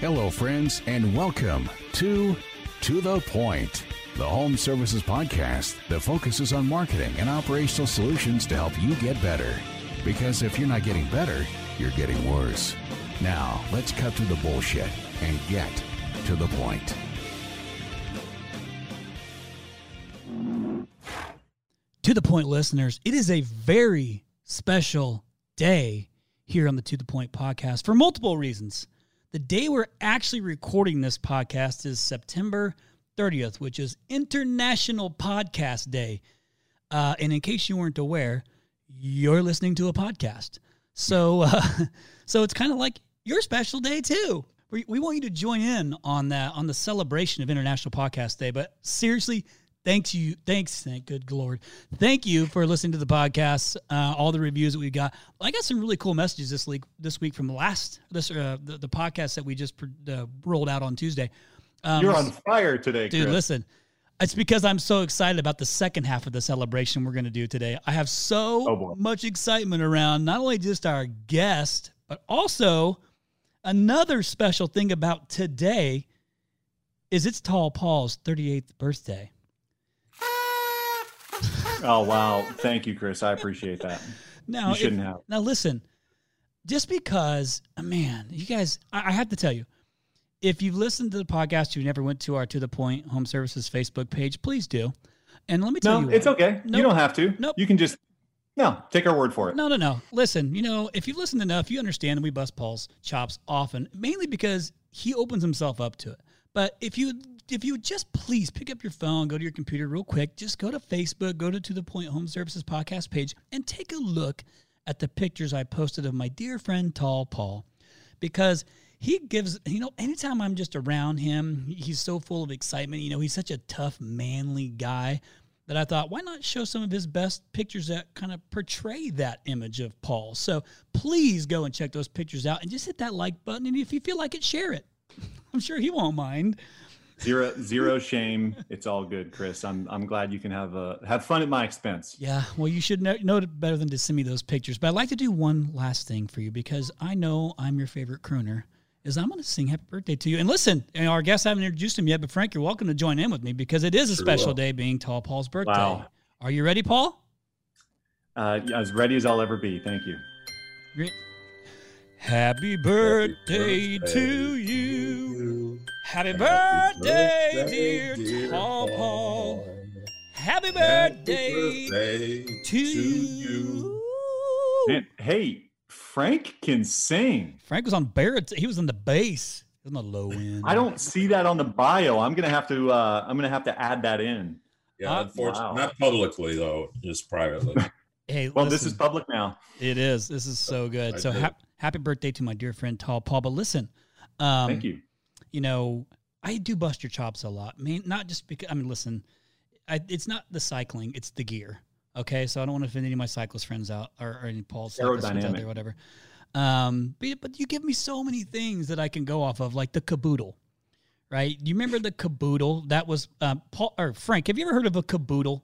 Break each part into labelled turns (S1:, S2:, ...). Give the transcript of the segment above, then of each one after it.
S1: Hello, friends, and welcome to To the Point, the home services podcast that focuses on marketing and operational solutions to help you get better. Because if you're not getting better, you're getting worse. Now, let's cut through the bullshit and get to the point.
S2: To the point, listeners, it is a very special day here on the To the Point podcast for multiple reasons. The day we're actually recording this podcast is September 30th, which is International Podcast Day. Uh, and in case you weren't aware, you're listening to a podcast. So, uh, so it's kind of like your special day too. We, we want you to join in on that on the celebration of International Podcast Day. But seriously, thanks you, thanks, thank good lord, thank you for listening to the podcast. Uh, all the reviews that we got. I got some really cool messages this week. This week from last this uh, the, the podcast that we just uh, rolled out on Tuesday.
S3: Um, You're on fire today,
S2: dude.
S3: Chris.
S2: Listen, it's because I'm so excited about the second half of the celebration we're going to do today. I have so
S3: Oh,
S2: much excitement around not only just our guest, but also another special thing about today is it's Tall Paul's 38th birthday.
S3: Oh wow, thank you, Chris. I appreciate that.
S2: Now,
S3: You shouldn't have.
S2: Now, listen, just because, uh, man, you guys, I, I have to tell you, if you've listened to the podcast, you never went to our To The Point Home Services Facebook page, please do. And let me tell
S3: No,
S2: you,
S3: it's
S2: what.
S3: okay.
S2: Nope.
S3: You don't have to.
S2: Nope.
S3: You can just no. Take our word for it.
S2: No, no, no. Listen, you know, if you've listened enough, you understand that we bust Paul's chops often, mainly because he opens himself up to it. But if you if you would just please pick up your phone, go to your computer real quick, just go to Facebook, go to To The Point Home Services podcast page, and take a look at the pictures I posted of my dear friend Tall Paul. Because he gives, you know, anytime I'm just around him, he's so full of excitement. You know, he's such a tough, manly guy that I thought, why not show some of his best pictures that kind of portray that image of Paul? So please go and check those pictures out and just hit that like button. And if you feel like it, share it. I'm sure he won't mind.
S3: Zero zero shame. It's all good, Chris. I'm I'm glad you can have a have fun at my expense.
S2: Yeah, well, you should know, know it better than to send me those pictures. But I'd like to do one last thing for you because I know I'm your favorite crooner. Is I'm going to sing happy birthday to you. And listen, you know, our guests haven't introduced him yet, but Frank, you're welcome to join in with me because it is a special
S4: will.
S2: day being Tall Paul's birthday.
S3: Wow.
S2: Are you ready, Paul?
S3: Uh, as ready as I'll ever be. Thank you.
S2: Re- Happy birthday
S4: birthday
S2: to you.
S4: you.
S2: Happy
S4: Happy
S2: birthday,
S4: birthday,
S2: dear Tall Paul. Happy
S4: Happy
S2: birthday
S4: birthday
S2: to you.
S3: Man, hey, Frank can sing.
S2: Frank was on Barrett. He was on the bass. He was on the low end.
S3: I don't see that on the bio. I'm gonna have to. Uh, I'm gonna have to add that in.
S4: Yeah,
S2: Uh,
S4: unfortunately,
S3: wow.
S4: not publicly though, just privately.
S2: Hey,
S3: Well, this is public now.
S2: It is. This is so good.
S4: I
S2: so
S4: did.
S2: Hap- happy birthday to my dear friend Tall Paul. But listen, um,
S3: Thank you.
S2: you know, I do bust your chops a lot. I mean, not just because, I mean, listen, I, it's not the cycling, it's the gear. Okay. So I don't want to offend any of my cyclist friends out or, or any Paul's cyclist friends out there, whatever. Um, but, but you give me so many things that I can go off of, like the caboodle, right? You remember the caboodle? That was, um, Paul or Frank, have you ever heard of a caboodle?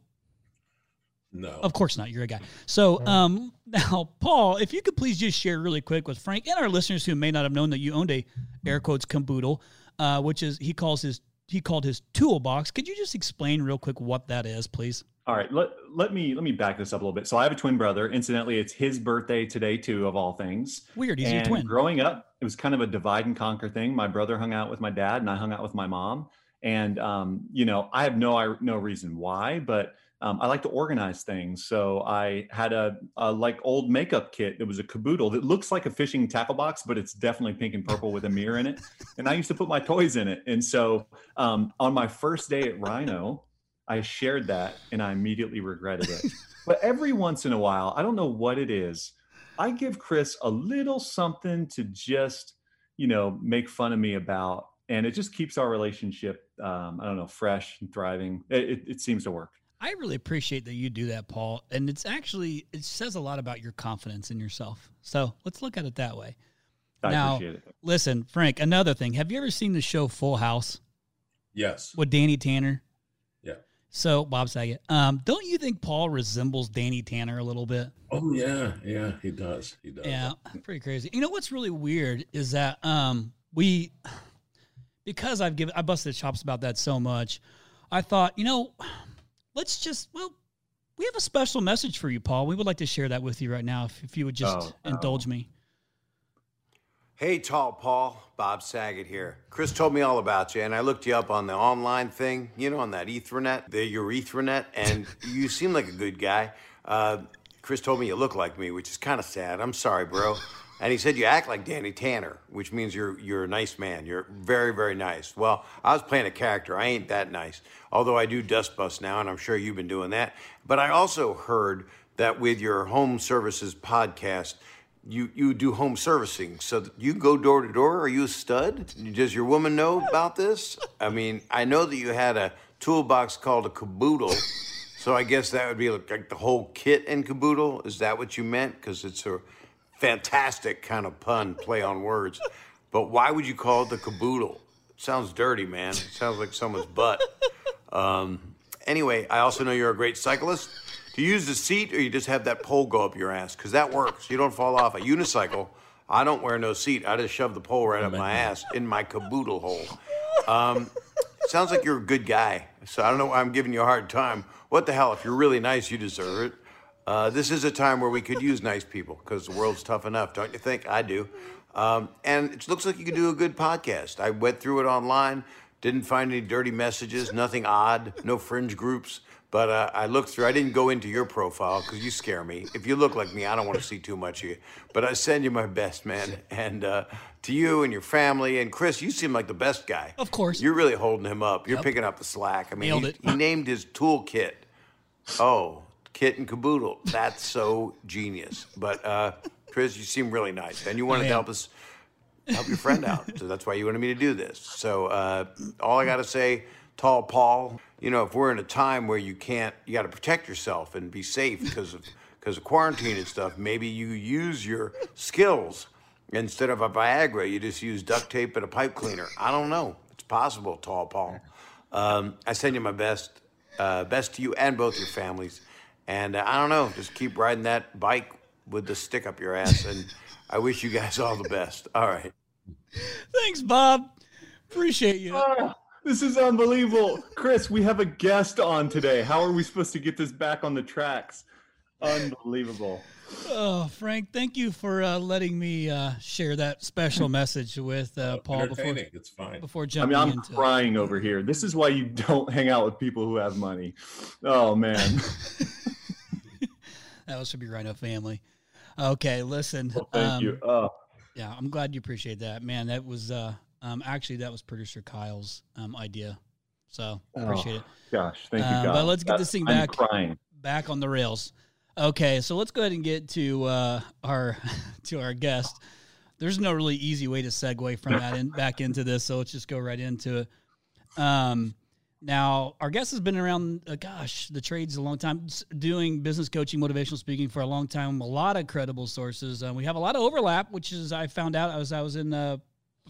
S4: No.
S2: Of course not. You're a guy. So um, now, Paul, if you could please just share really quick with Frank and our listeners who may not have known that you owned a air quotes caboodle, uh, which is he calls his he called his toolbox. Could you just explain real quick what that is, please?
S3: All right, let, let me let me back this up a little bit. So I have a twin brother. Incidentally, it's his birthday today too, of all things.
S2: Weird. He's your twin.
S3: growing up, it was kind of a divide and conquer thing. My brother hung out with my dad, and I hung out with my mom. And um, you know, I have no I, no reason why, but um, I like to organize things. So I had a, a like old makeup kit that was a caboodle that looks like a fishing tackle box, but it's definitely pink and purple with a mirror in it. And I used to put my toys in it. And so um, on my first day at Rhino, I shared that and I immediately regretted it. but every once in a while, I don't know what it is. I give Chris a little something to just, you know, make fun of me about. And it just keeps our relationship, um, I don't know, fresh and thriving. It, it, it seems to work.
S2: I really appreciate that you do that, Paul. And it's actually it says a lot about your confidence in yourself. So let's look at it that way.
S3: I
S2: Now-
S3: appreciate it.
S2: Listen, Frank. Another thing. Have you ever seen the show Full House
S4: Yes.
S2: with Danny Tanner?
S4: Yeah.
S2: So Bob Saget. Um, don't you think Paul resembles Danny Tanner a little bit?
S4: Oh yeah, yeah. He does. He does.
S2: Yeah, pretty crazy. You know what's really weird is that um we because I've given I busted chops about that so much. I thought, you know, let's just well, we have a special message for you, Paul. We would like to share that with you right now, if, if you would just
S3: Oh, no.
S2: indulge me.
S5: Hey, Tall Paul, Bob Saget here. Chris told me all about you, and I looked you up on the online thing, you know, on that Ethernet, the Urethranet, and you seem like a good guy. Uh, Chris told me you look like me, which is kind of sad. I'm sorry, bro. And he said you act like Danny Tanner, which means you're you're a nice man. You're very very nice. Well, I was playing a character. I ain't that nice. Although I do dust bust now, and I'm sure you've been doing that. But I also heard that with your home services podcast, you you do home servicing. So you go door to door. Are you a stud? Does your woman know about this? I mean, I know that you had a toolbox called a caboodle. So I guess that would be like, like the whole kit and caboodle. Is that what you meant? Because it's a fantastic kind of pun, play on words. But why would you call it the caboodle? sounds dirty, man. It sounds like someone's butt. Um, anyway, I also know you're a great cyclist. Do you use the seat or you just have that pole go up your ass? Because that works. You don't fall off. A unicycle, I don't wear no seat. I just shove the pole right up my ass in my caboodle hole. Um, sounds like you're a good guy. So I don't know why I'm giving you a hard time. What the hell? If you're really nice, you deserve it. Uh, this is a time where we could use nice people because the world's tough enough, don't you think? I do. Um, and it looks like you could do a good podcast. I went through it online, didn't find any dirty messages, nothing odd, no fringe groups. But uh, I looked through. I didn't go into your profile because you scare me. If you look like me, I don't want to see too much of you. But I send you my best, man. And uh, to you and your family and Chris, you seem like the best guy.
S2: Of course.
S5: You're really holding him up. You're picking up the slack. I mean, he,
S2: it.
S5: he named his toolkit. Oh, kit and caboodle. That's so genius. But uh, Chris, you seem really nice, and you wanted to help us help your friend out. So that's why you wanted me to do this. So uh, all I got to say, tall Paul, you know, if we're in a time where you can't, you got to protect yourself and be safe because of because of quarantine and stuff. Maybe you use your skills instead of a Viagra. You just use duct tape and a pipe cleaner. I don't know. It's possible, tall Paul. Um, I send you my best, uh, best to you and both your families. And uh, I don't know, just keep riding that bike with the stick up your ass. And I wish you guys all the best. All right.
S2: Thanks, Bob. Appreciate you.
S3: Ah, this is unbelievable. Chris, we have a guest on today. How are we supposed to get this back on the tracks? Unbelievable.
S2: Oh, Frank, thank you for uh, letting me uh, share that special message with uh, Paul before
S4: It's fine.
S2: before
S3: I
S2: jumping
S3: mean, I'm
S2: into.
S3: crying over here. This is why you don't hang out with people who have money. Oh man.
S2: That was should be Rhino family. Okay, listen.
S3: Well, thank
S2: um,
S3: you. Oh,
S2: Yeah, I'm glad you appreciate that, man. That was uh, um, actually that was producer Kyle's um, idea, so appreciate it.
S3: gosh, thank you,
S2: Uh,
S3: God.
S2: but let's get
S3: That-
S2: this thing back.
S3: crying.
S2: Back on the rails. Okay, so let's go ahead and get to uh, our to our guest. There's no really easy way to segue from that in, back into this, so let's just go right into it. Um, now, our guest has been around, uh, gosh, the trades a long time, doing business coaching, motivational speaking for a long time. A lot of credible sources. Uh, we have a lot of overlap, which is I found out as I was in uh,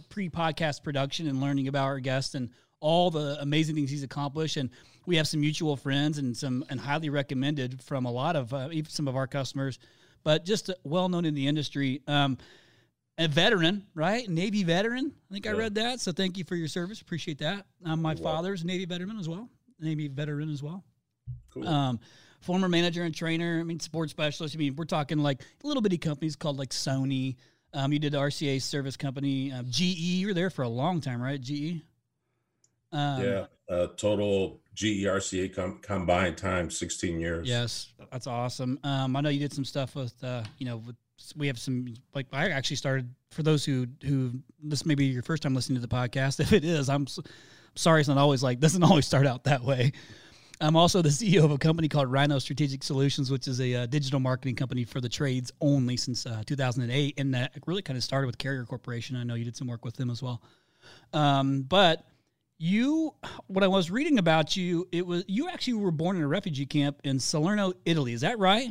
S2: pre-podcast production and learning about our guest and all the amazing things he's accomplished. And we have some mutual friends and some and highly recommended from a lot of uh, even some of our customers, but just uh, well known in the industry. Um, a veteran, right? Navy veteran. I think I read that. So thank you for your service. Appreciate that. Um, my father's a Navy veteran as well. Navy veteran as well.
S4: Cool.
S2: Um, former manager and trainer. I mean, sports specialist. I mean, we're talking like little bitty companies called like Sony. Um, you did RCA service company. Um, GE. You were there for a long time, right? GE. Um,
S4: yeah. Uh, total GERCA com- combined time 16 years.
S2: Yes, that's awesome. Um, I know you did some stuff with, uh, you know, with, we have some like I actually started for those who who this may be your first time listening to the podcast. If it is, I'm s- sorry, it's not always like doesn't always start out that way. I'm also the CEO of a company called Rhino Strategic Solutions, which is a uh, digital marketing company for the trades only since uh, 2008, and that really kind of started with Carrier Corporation. I know you did some work with them as well. Um, but you, what I was reading about you, it was you actually were born in a refugee camp in Salerno, Italy. Is that right?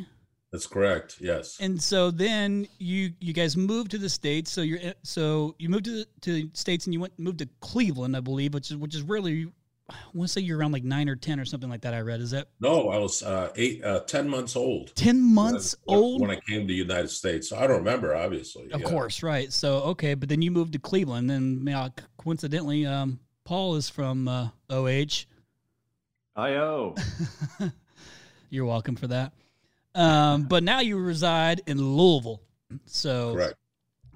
S4: That's correct. Yes.
S2: And so then you you guys moved to the states. So you're so you moved to the, to the states and you went moved to Cleveland, I believe, which is which is really I want to say you're around like nine or ten or something like that. I read. Is that
S4: No, I was uh, eight, uh, 10 months old.
S2: ten months
S4: when,
S2: old?
S4: when I came to the United States. So I don't remember, obviously.
S2: Of
S4: yeah.
S2: course, right. So okay, but then you moved to Cleveland, and uh, coincidentally, um, Paul is from uh, OH.
S3: IO.
S2: You're welcome for that. Um, but now you reside in Louisville. So
S4: Correct.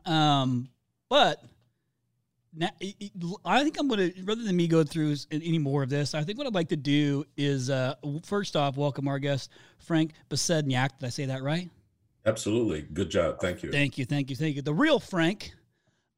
S2: Um, but now, I think I'm going to rather than me go through any more of this. I think what I'd like to do is uh, first off, welcome our guest Frank Besednjak. Did I say that right?
S4: Absolutely. Good job. Thank you.
S2: Thank you. Thank you. Thank you. The real Frank.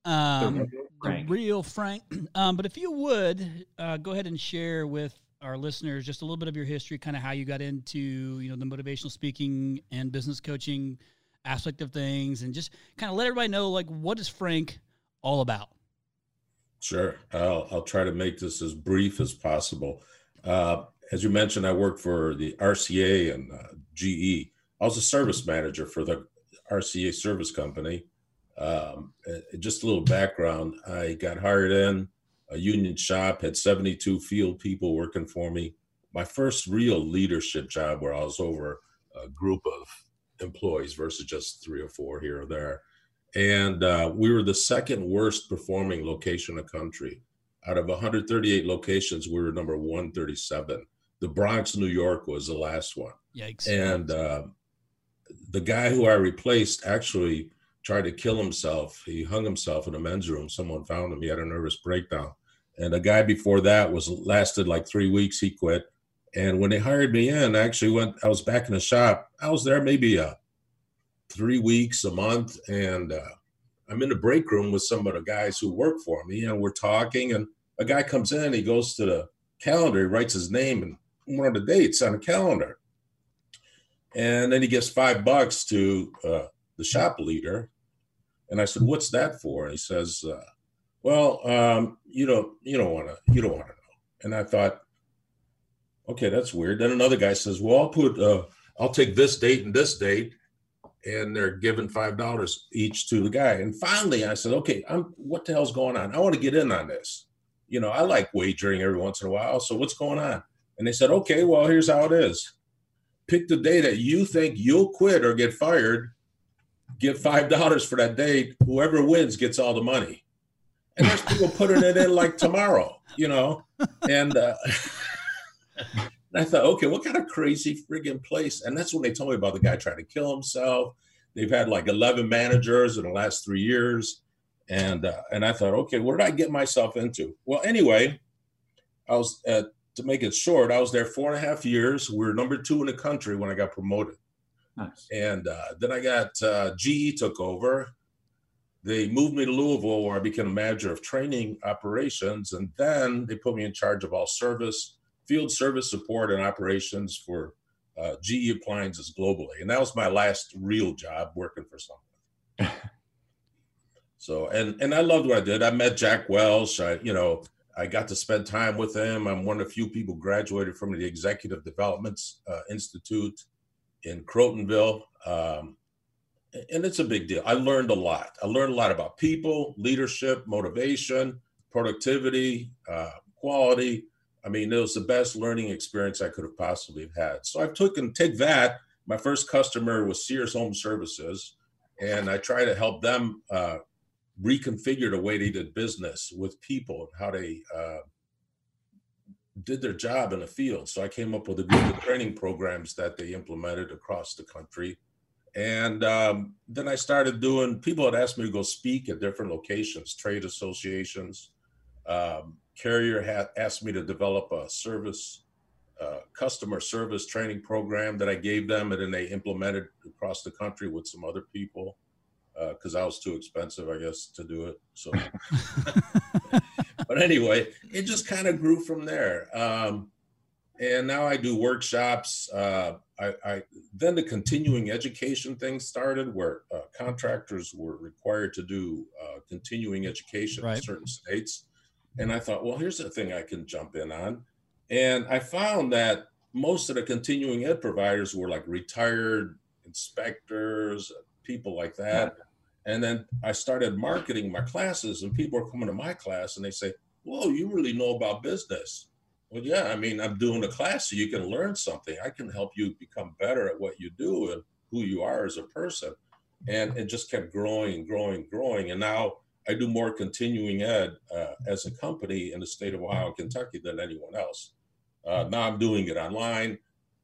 S2: Um,
S3: The real Frank.
S2: The real Frank. Um, but if you would uh, go ahead and share with our listeners just a little bit of your history, kind of how you got into you know the motivational speaking and business coaching aspect of things, and just kind of let everybody know like what is Frank all about.
S4: Sure. I'll, I'll try to make this as brief as possible. Uh, as you mentioned, I worked for the RCA and uh, GE. I was a service manager for the RCA service company. Um, uh, just a little background I got hired in a union shop, had 72 field people working for me. My first real leadership job where I was over a group of employees versus just three or four here or there and uh, we were the second worst performing location in the country. Out of 138 locations, we were number 137. The Bronx, New York, was the last one.
S2: Yikes!
S4: And uh, the guy who I replaced actually tried to kill himself. He hung himself in a men's room. Someone found him. He had a nervous breakdown. And a guy before that was lasted like three weeks. He quit. And when they hired me in, I actually went. I was back in the shop. I was there maybe a three weeks, a month, and uh, I'm in the break room with some of the guys who work for me, and we're talking. And a guy comes in, he goes to the calendar, he writes his name and one of the dates on the calendar, and then he gives five bucks to uh, the shop leader. And I said, "What's that for?" And he says, uh, "Well, um, you don't, you don't want to, you don't want to know." And I thought, "Okay, that's weird." Then another guy says, "Well, I'll put, uh, I'll take this date and this date." and they're giving five dollars each to the guy. And finally, I said, "Okay, I'm what the hell's going on? I want to get in on this. You know, I like wagering every once in a while. So what's going on?" And they said, "Okay, well, here's how it is. Pick the day that you think you'll quit or get fired. Give five dollars for that date. Whoever wins gets all the money." And there's people putting it in like tomorrow, you know, and. Uh, And I thought, okay, what kind of crazy friggin' place? And that's when they told me about the guy trying to kill himself. They've had like 11 managers in the last three years. And uh, and I thought, okay, what did I get myself into? Well, anyway, I was, uh, to make it short, I was there four and a half years. We were number two in the country when I got promoted.
S3: Nice.
S4: And uh, then I got uh, GE took over. They moved me to Louisville where I became a manager of training operations. And then they put me in charge of all service field service support and operations for uh, GE appliances globally. And that was my last real job working for someone. so, and, and I loved what I did. I met Jack Welch. I, you know, I got to spend time with him. I'm one of the few people graduated from the Executive Development uh, Institute in Crotonville. Um, and it's a big deal. I learned a lot. I learned a lot about people, leadership, motivation, productivity, uh, quality, I mean, it was the best learning experience I could have possibly had. So I took and take that. My first customer was Sears Home Services, and I try to help them uh, reconfigure the way they did business with people and how they uh, did their job in the field. So I came up with a group of training programs that they implemented across the country. And um, then I started doing, people had asked me to go speak at different locations, trade associations. Um, Carrier had asked me to develop a service, uh, customer service training program that I gave them, and then they implemented across the country with some other people because uh, I was too expensive, I guess, to do it. So, but anyway, it just kind of grew from there. Um, and now I do workshops. Uh, I, I, then the continuing education thing started, where uh, contractors were required to do uh, continuing education
S2: Right.
S4: in certain states. And I thought, well, here's a thing I can jump in on. And I found that most of the continuing ed providers were like retired inspectors, people like that. And then I started marketing my classes, and people are coming to my class and they say, Whoa, you really know about business. Well, yeah, I mean, I'm doing a class so you can learn something. I can help you become better at what you do and who you are as a person. And it just kept growing, growing, growing. And now I do more continuing ed uh, as a company in the state of Ohio Kentucky than anyone else. Uh, now I'm doing it online.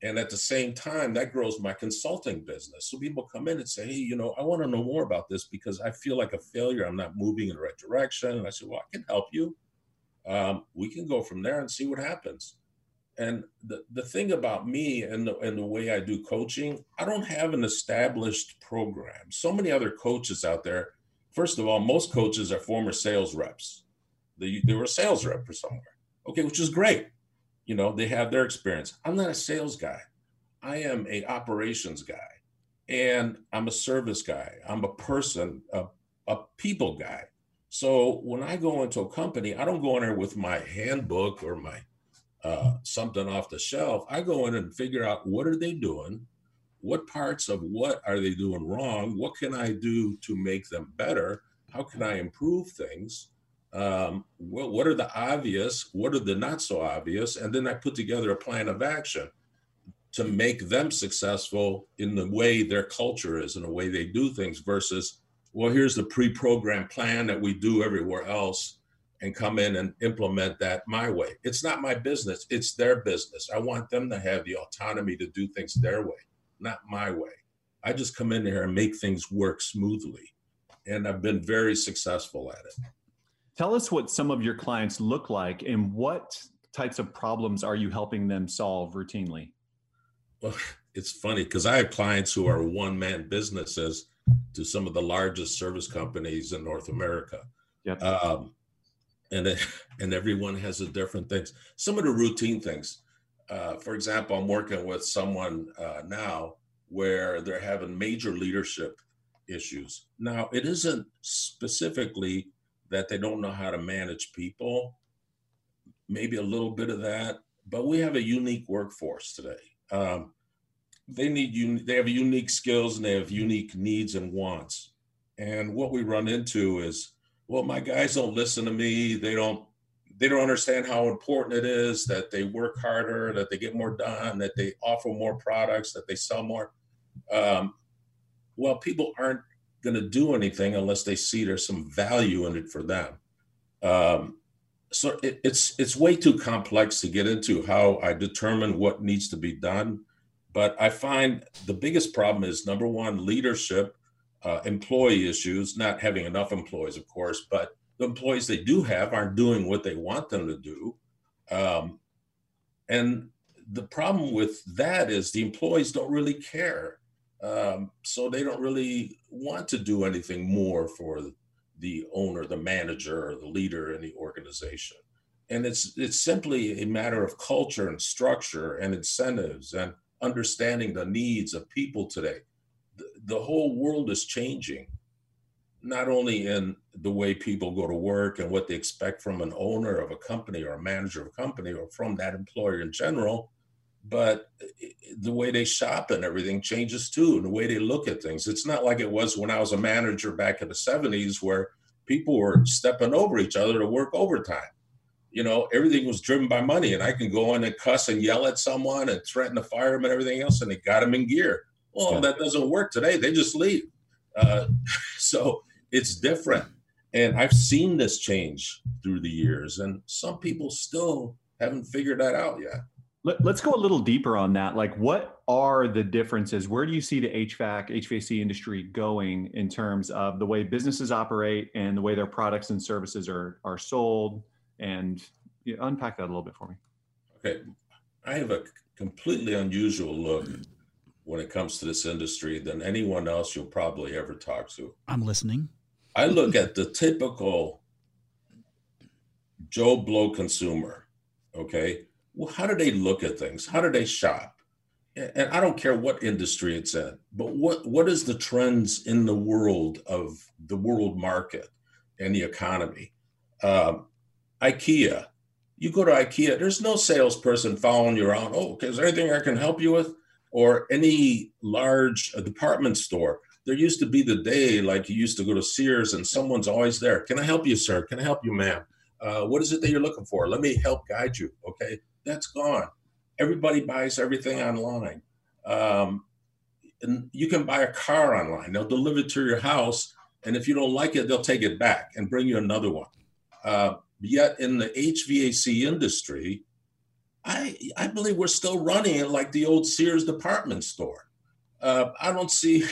S4: And at the same time, that grows my consulting business. So people come in and say, hey, you know, I want to know more about this because I feel like a failure. I'm not moving in the right direction. And I said, well, I can help you. Um, we can go from there and see what happens. And the, the thing about me and the, and the way I do coaching, I don't have an established program. So many other coaches out there, first of all, most coaches are former sales reps. They, they were a sales rep for somewhere. Okay, which is great you know they have their experience. I'm not a sales guy. I am a operations guy and i'm a service guy. I'm a person a, a people guy. So when i go into a company i don't go in there with my handbook or my uh, something off the shelf. I go in and figure out what are they doing what parts of what are they doing wrong what can i do to make them better how can i improve things um, what, what are the obvious, what are the not so obvious, and then I put together a plan of action to make them successful in the way their culture is, in the way they do things, versus, well, here's the pre-programmed plan that we do everywhere else, and come in and implement that my way. It's not my business; it's their business. I want them to have the autonomy to do things their way, not my way. I just come in here and make things work smoothly, and I've been very successful at it.
S3: Tell us what some of your clients look like and what types of problems are you helping them solve routinely?
S4: Well, it's funny because I have clients who are one man businesses to some of the largest service companies in North America.
S3: Yep.
S4: Um, and, and everyone has a different things. Some of the routine things. Uh, for example, I'm working with someone uh, now where they're having major leadership issues. Now, it isn't specifically that they don't know how to manage people. Maybe a little bit of that, but we have a unique workforce today. Um, they need un- they have unique skills and they have unique needs and wants. And what we run into is, well, my guys don't listen to me. They don't they don't understand how important it is that they work harder, that they get more done, that they offer more products, that they sell more. Um, well, people aren't going to do anything unless they see there's some value in it for them. Um, so it, it's it's way too complex to get into how I determine what needs to be done. But I find the biggest problem is number one, leadership, uh, employee issues, not having enough employees, of course, but the employees they do have aren't doing what they want them to do. Um, and the problem with that is the employees don't really care. Um, so they don't really want to do anything more for the owner, the manager, or the leader in the organization. And it's it's simply a matter of culture and structure and incentives and understanding the needs of people today. The, the whole world is changing, not only in the way people go to work and what they expect from an owner of a company or a manager of a company or from that employer in general, but the way they shop and everything changes too, and the way they look at things. It's not like it was when I was a manager back in the 70s where people were stepping over each other to work overtime. You know, everything was driven by money, and I can go in and cuss and yell at someone and threaten to fire them and everything else, and they got them in gear. Well, yeah. that doesn't work today. They just leave. Uh, so it's different. And I've seen this change through the years, and some people still haven't figured that out yet.
S3: Let, us go a little deeper on that. Like, what are the differences? Where do you see the HVAC, HVAC industry going in terms of the way businesses operate and the way their products and services are are sold? And you know, unpack that a little bit for me.
S4: Okay, I have a completely unusual look when it comes to this industry than anyone else you'll probably ever talk to.
S2: I'm listening.
S4: I look at the typical Joe Blow consumer. Okay well, how do they look at things? How do they shop? And I don't care what industry it's in, but what what is the trends in the world of the world market and the economy? Um, IKEA, you go to IKEA, there's no salesperson following you around. Oh, okay, is there anything I can help you with? Or any large department store. There used to be the day like you used to go to Sears and someone's always there. Can I help you, sir? Can I help you, ma'am? Uh, what is it that you're looking for? Let me help guide you. Okay That's gone. Everybody buys everything online. Um, and you can buy a car online. They'll deliver it to your house, and if you don't like it, they'll take it back and bring you another one. Uh, yet in the HVAC industry, I I believe we're still running it like the old Sears department store. Uh, I don't see,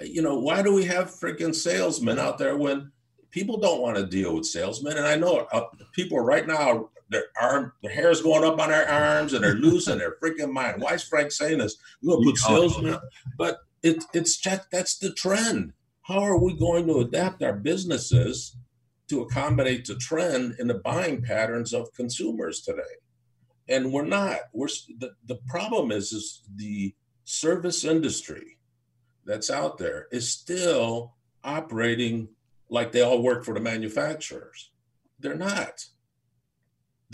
S4: you know, why do we have freaking salesmen out there when people don't want to deal with salesmen? And I know uh, people right now, their arm, their hair's going up on their arms and they're losing their freaking mind. Why is Frank saying this? We're gonna put salesmen, but it, it's just that's the trend. How are we going to adapt our businesses to accommodate the trend in the buying patterns of consumers today? and we're not we're the, the problem is is the service industry that's out there is still operating like they all work for the manufacturers they're not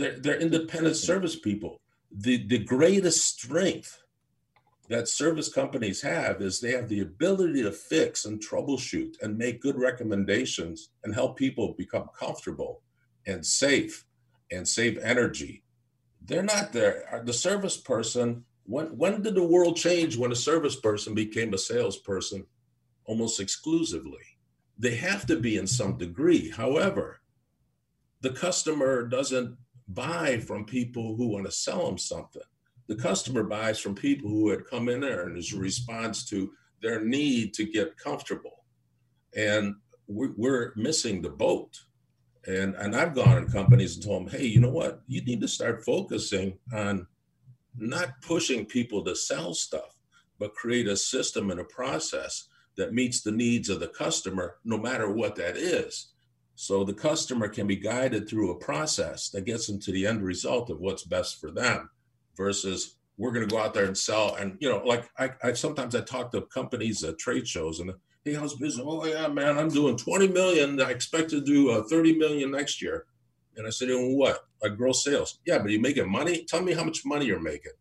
S4: they're, they're independent service people the the greatest strength that service companies have is they have the ability to fix and troubleshoot and make good recommendations and help people become comfortable and safe and save energy they're not there. Uh, the service person, when, when did the world change when a service person became a salesperson almost exclusively? They have to be in some degree. However, the customer doesn't buy from people who want to sell them something. The customer buys from people who had come in there and is a response to their need to get comfortable. And we're missing the boat and and I've gone in companies and told them, hey, you know what? You need to start focusing on not pushing people to sell stuff, but create a system and a process that meets the needs of the customer, no matter what that is. So the customer can be guided through a process that gets them to the end result of what's best for them versus we're going to go out there and sell. And, you know, like I, I sometimes I talk to companies at trade shows and Hey, how's business? Oh yeah, man, I'm doing 20 million. I expect to do uh, 30 million next year. And I said, doing what? Like gross sales? Yeah, but you making money? Tell me how much money you're making.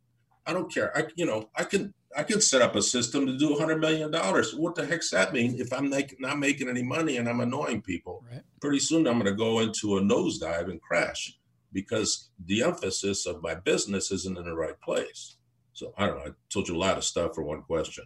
S4: I don't care. I, you know, I can, I can set up a system to do 100 million dollars. What the heck's that mean? If I'm not making any money and I'm annoying people, right. pretty soon I'm going to go into a nosedive and crash because the emphasis of my business isn't in the right place. So I don't know. I told you a lot of stuff for one question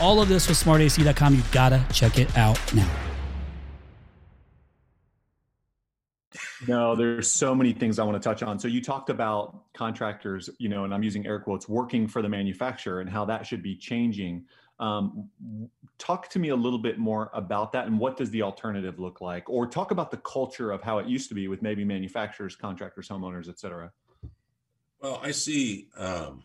S2: all of this with smartac.com. You gotta check it out now.
S3: No, there's so many things I want to touch on. So you talked about contractors, you know, and I'm using air quotes, working for the manufacturer and how that should be changing. Um, talk to me a little bit more about that and what does the alternative look like? Or talk about the culture of how it used to be with maybe manufacturers, contractors, homeowners, et cetera.
S4: Well, I see um,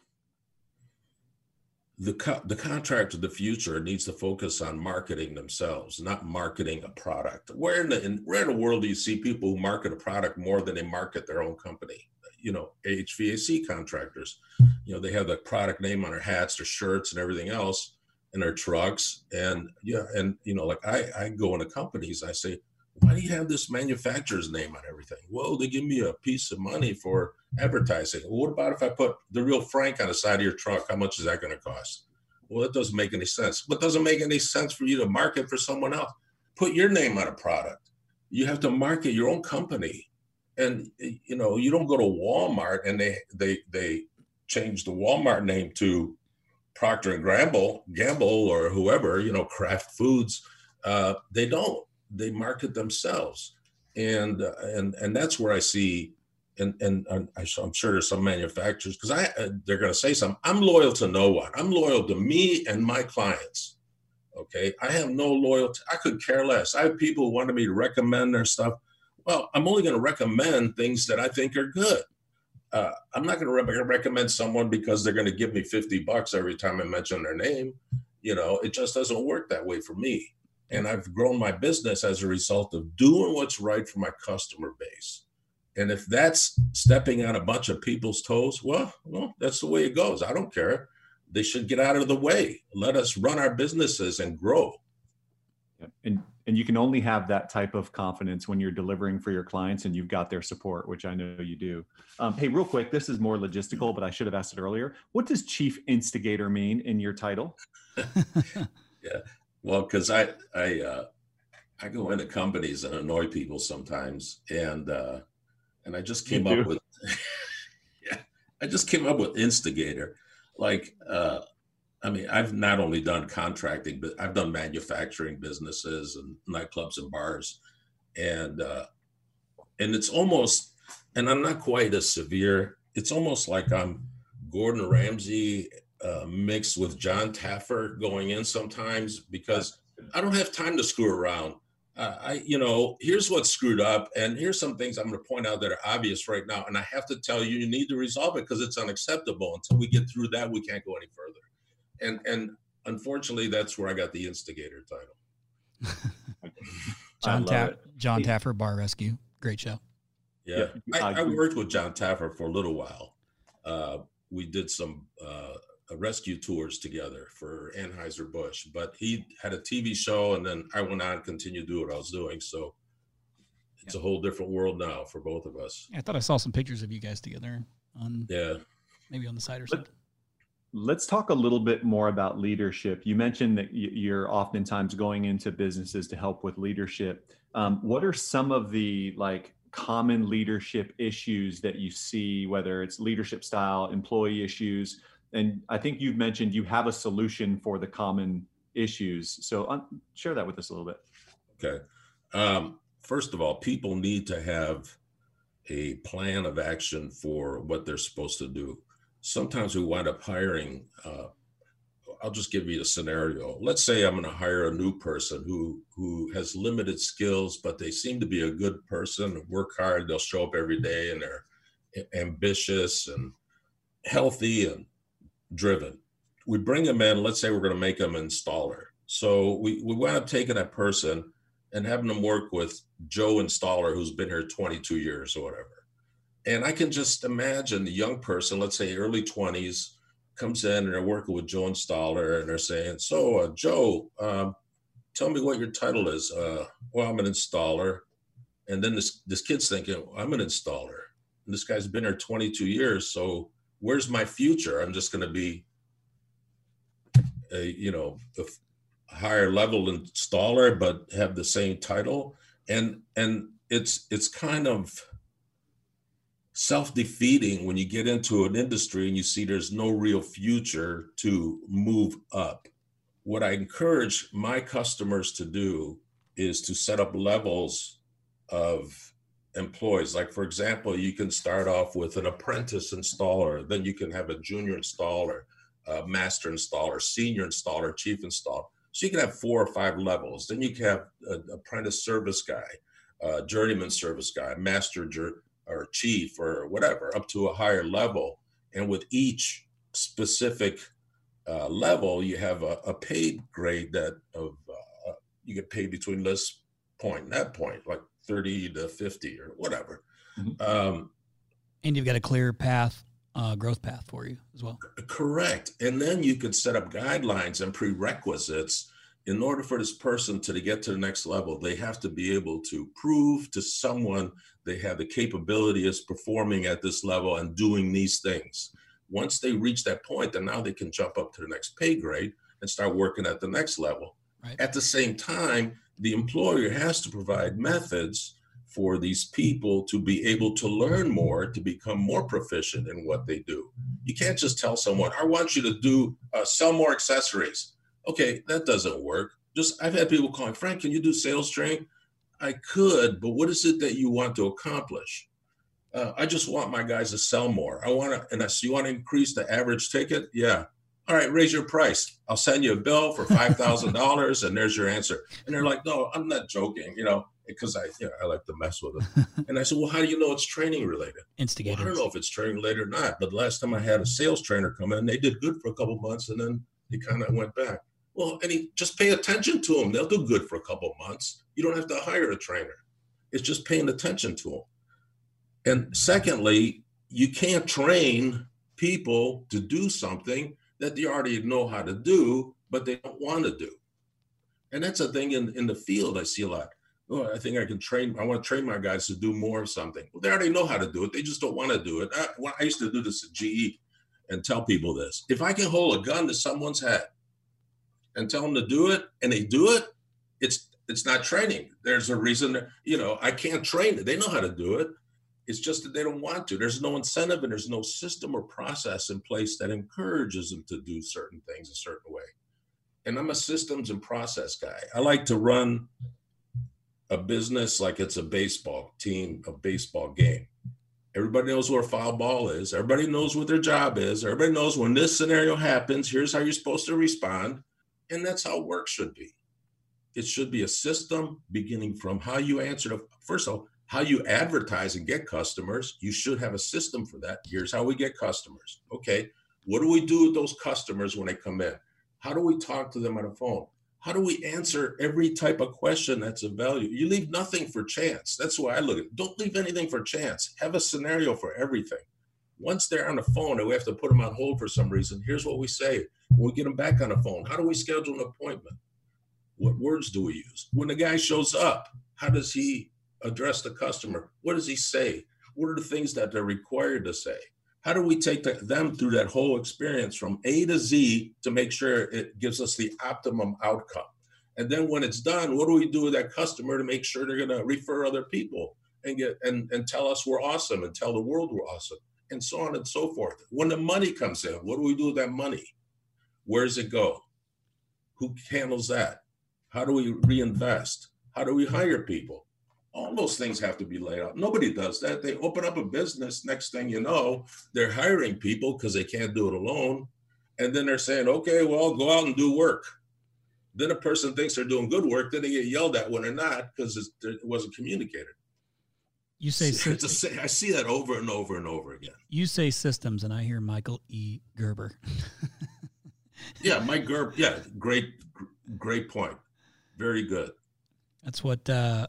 S4: the co- the contractor of the future needs to focus on marketing themselves, not marketing a product. Where in the in, where in the world do you see people who market a product more than they market their own company? You know, HVAC contractors. You know, they have the product name on their hats, their shirts, and everything else, and their trucks. And yeah, and you know, like I I go into companies, I say, why do you have this manufacturer's name on everything? Well, they give me a piece of money for advertising. Well, what about if I put the real Frank on the side of your truck? How much is that going to cost? Well, it doesn't make any sense. But doesn't make any sense for you to market for someone else. Put your name on a product. You have to market your own company. And you know, you don't go to Walmart and they they they change the Walmart name to Procter and Gamble, Gamble or whoever, you know, Kraft Foods. Uh, they don't they market themselves, and uh, and and that's where I see. And, and, and I'm sure there's some manufacturers because I uh, they're going to say something. I'm loyal to no one. I'm loyal to me and my clients. Okay, I have no loyalty. I could care less. I have people who wanted me to recommend their stuff. Well, I'm only going to recommend things that I think are good. Uh, I'm not going to re- recommend someone because they're going to give me 50 bucks every time I mention their name. You know, it just doesn't work that way for me. And I've grown my business as a result of doing what's right for my customer base. And if that's stepping on a bunch of people's toes, well, well, that's the way it goes. I don't care. They should get out of the way. Let us run our businesses and grow.
S3: And and you can only have that type of confidence when you're delivering for your clients and you've got their support, which I know you do. Um, hey, real quick, this is more logistical, but I should have asked it earlier. What does chief instigator mean in your title?
S4: yeah, well, because I I uh, I go into companies and annoy people sometimes, and uh, and I just came up with yeah, I just came up with instigator. Like uh, I mean, I've not only done contracting, but I've done manufacturing businesses and nightclubs and bars, and uh, and it's almost, and I'm not quite as severe. It's almost like I'm Gordon Ramsay uh, mixed with Jon Taffer going in sometimes because I don't have time to screw around uh, I, you know, here's what's screwed up, and here's some things I'm going to point out that are obvious right now, and I have to tell you, you need to resolve it because it's unacceptable. Until we get through that, we can't go any further. And and unfortunately, that's where I got the instigator title.
S2: Jon Taffer, Jon Taffer Bar Rescue, great show.
S4: Yeah, yeah. I, I, worked with Jon Taffer for a little while. Uh, we did some uh, rescue tours together for Anheuser Busch. But he had a TV show, and then I went on and continued to do what I was doing. So it's yeah. a whole different world now for both of us.
S2: I thought I saw some pictures of you guys together on
S4: yeah,
S2: maybe on the side or something.
S3: Let's talk a little bit more about leadership. You mentioned that you're oftentimes going into businesses to help with leadership. Um, what are some of the like common leadership issues that you see, whether it's leadership style, employee issues? And I think you've mentioned you have a solution for the common issues. So share that with us a little bit.
S4: Okay. Um, first of all, people need to have a plan of action for what they're supposed to do. Sometimes we wind up hiring. Uh, I'll just give you a scenario. Let's say I'm going to hire a new person who who has limited skills, but they seem to be a good person, work hard, they'll show up every day, and they're ambitious and healthy and driven. We bring them in, let's say we're going to make them installer. So we, we wind up taking that person and having them work with Joe Installer, who's been here 22 years or whatever. And I can just imagine the young person, let's say early 20s, comes in and they're working with Joe Installer and they're saying, So, uh, Joe, um, tell me what your title is. Uh, well, I'm an installer. And then this, this kid's thinking, I'm an installer. And this guy's been here 22 years. So where's my future? I'm just going to be a, you know, a higher level installer, but have the same title. And, and it's, it's kind of self-defeating when you get into an industry and you see there's no real future to move up. What I encourage my customers to do is to set up levels of employees. Like, for example, you can start off with an apprentice installer, then you can have a junior installer, a master installer, senior installer, chief installer. So you can have four or five levels. Then you can have an apprentice service guy, a journeyman service guy, master or chief or whatever, up to a higher level. And with each specific uh, level, you have a, a, paid grade that of uh, you get paid between this point and that point, like 30 to 50 or whatever. Mm-hmm. Um,
S2: and you've got a clear path, uh, growth path for you as well.
S4: Correct. And then you could set up guidelines and prerequisites in order for this person to, to get to the next level. They have to be able to prove to someone they have the capability of performing at this level and doing these things. Once they reach that point, then now they can jump up to the next pay grade and start working at the next level. Right. At the same time, the employer has to provide methods for these people to be able to learn more, to become more proficient in what they do. You can't just tell someone, I want you to do uh, sell more accessories. Okay, that doesn't work. Just I've had people calling, Frank, can you do sales training? I could, but what is it that you want to accomplish? Uh, I just want my guys to sell more. I want to, and I, so you want to increase the average ticket? Yeah all right, raise your price. I'll send you a bill for five thousand dollars, and there's your answer. And they're like, no, I'm not joking, you know, because I, you know, I like to mess with them. and I said, well, how do you know it's training related?
S2: Instigator.
S4: Well, I don't know if it's training related or not. But the last time I had a sales trainer come in, they did good for a couple months, and then they kind of went back. Well, and he just pay attention to them. They'll do good for a couple months. You don't have to hire a trainer. It's just paying attention to them. And secondly, you can't train people to do something that they already know how to do, but they don't want to do. And that's a thing in, in the field I see a lot. Oh, I think I can train, I want to train my guys to do more of something. Well, they already know how to do it. They just don't want to do it. I, well, I used to do this at GE and tell people this. If I can hold a gun to someone's head and tell them to do it and they do it, it's it's not training. There's a reason, you know, I can't train it. They know how to do it. It's just that they don't want to. There's no incentive and there's no system or process in place that encourages them to do certain things a certain way. And I'm a systems and process guy. I like to run a business like it's a baseball team, a baseball game. Everybody knows where foul ball is. Everybody knows what their job is. Everybody knows when this scenario happens, here's how you're supposed to respond. And that's how work should be. It should be a system beginning from how you answer the first of all, how you advertise and get customers. You should have a system for that. Here's how we get customers. Okay. What do we do with those customers when they come in? How do we talk to them on the phone? How do we answer every type of question that's of value? You leave nothing for chance. That's why I look at it. Don't leave anything for chance. Have a scenario for everything. Once they're on the phone and we have to put them on hold for some reason, here's what we say. When we get them back on the phone, how do we schedule an appointment? What words do we use? When the guy shows up, how does he address the customer? What does he say? What are the things that they're required to say? How do we take the, them through that whole experience from A to Z to make sure it gives us the optimum outcome? And then when it's done, what do we do with that customer to make sure they're going to refer other people and get and, and tell us we're awesome and tell the world we're awesome and so on and so forth. When the money comes in, what do we do with that money? Where does it go? Who handles that? How do we reinvest? How do we hire people? All those things have to be laid out. Nobody does that. They open up a business. Next thing you know, they're hiring people because they can't do it alone. And then they're saying, okay, well, go out and do work. Then a person thinks they're doing good work. Then they get yelled at when they're not because it wasn't communicated.
S2: You say
S4: a, I see that over and over and over again.
S2: You say systems, and I hear Michael E. Gerber.
S4: yeah, Mike Gerber. Yeah, great, great point. Very good.
S2: That's what uh,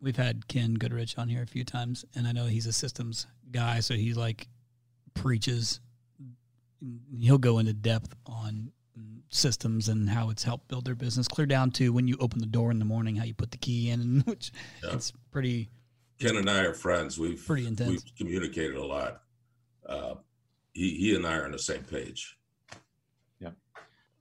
S2: we've had Ken Goodrich on here a few times, and I know he's a systems guy, so he like preaches. He'll go into depth on systems and how it's helped build their business, clear down to when you open the door in the morning, how you put the key in, which yeah. it's pretty.
S4: Ken and I are friends. We've
S2: pretty intense.
S4: We've communicated a lot. Uh, he he and I are on the same page.
S3: Yeah,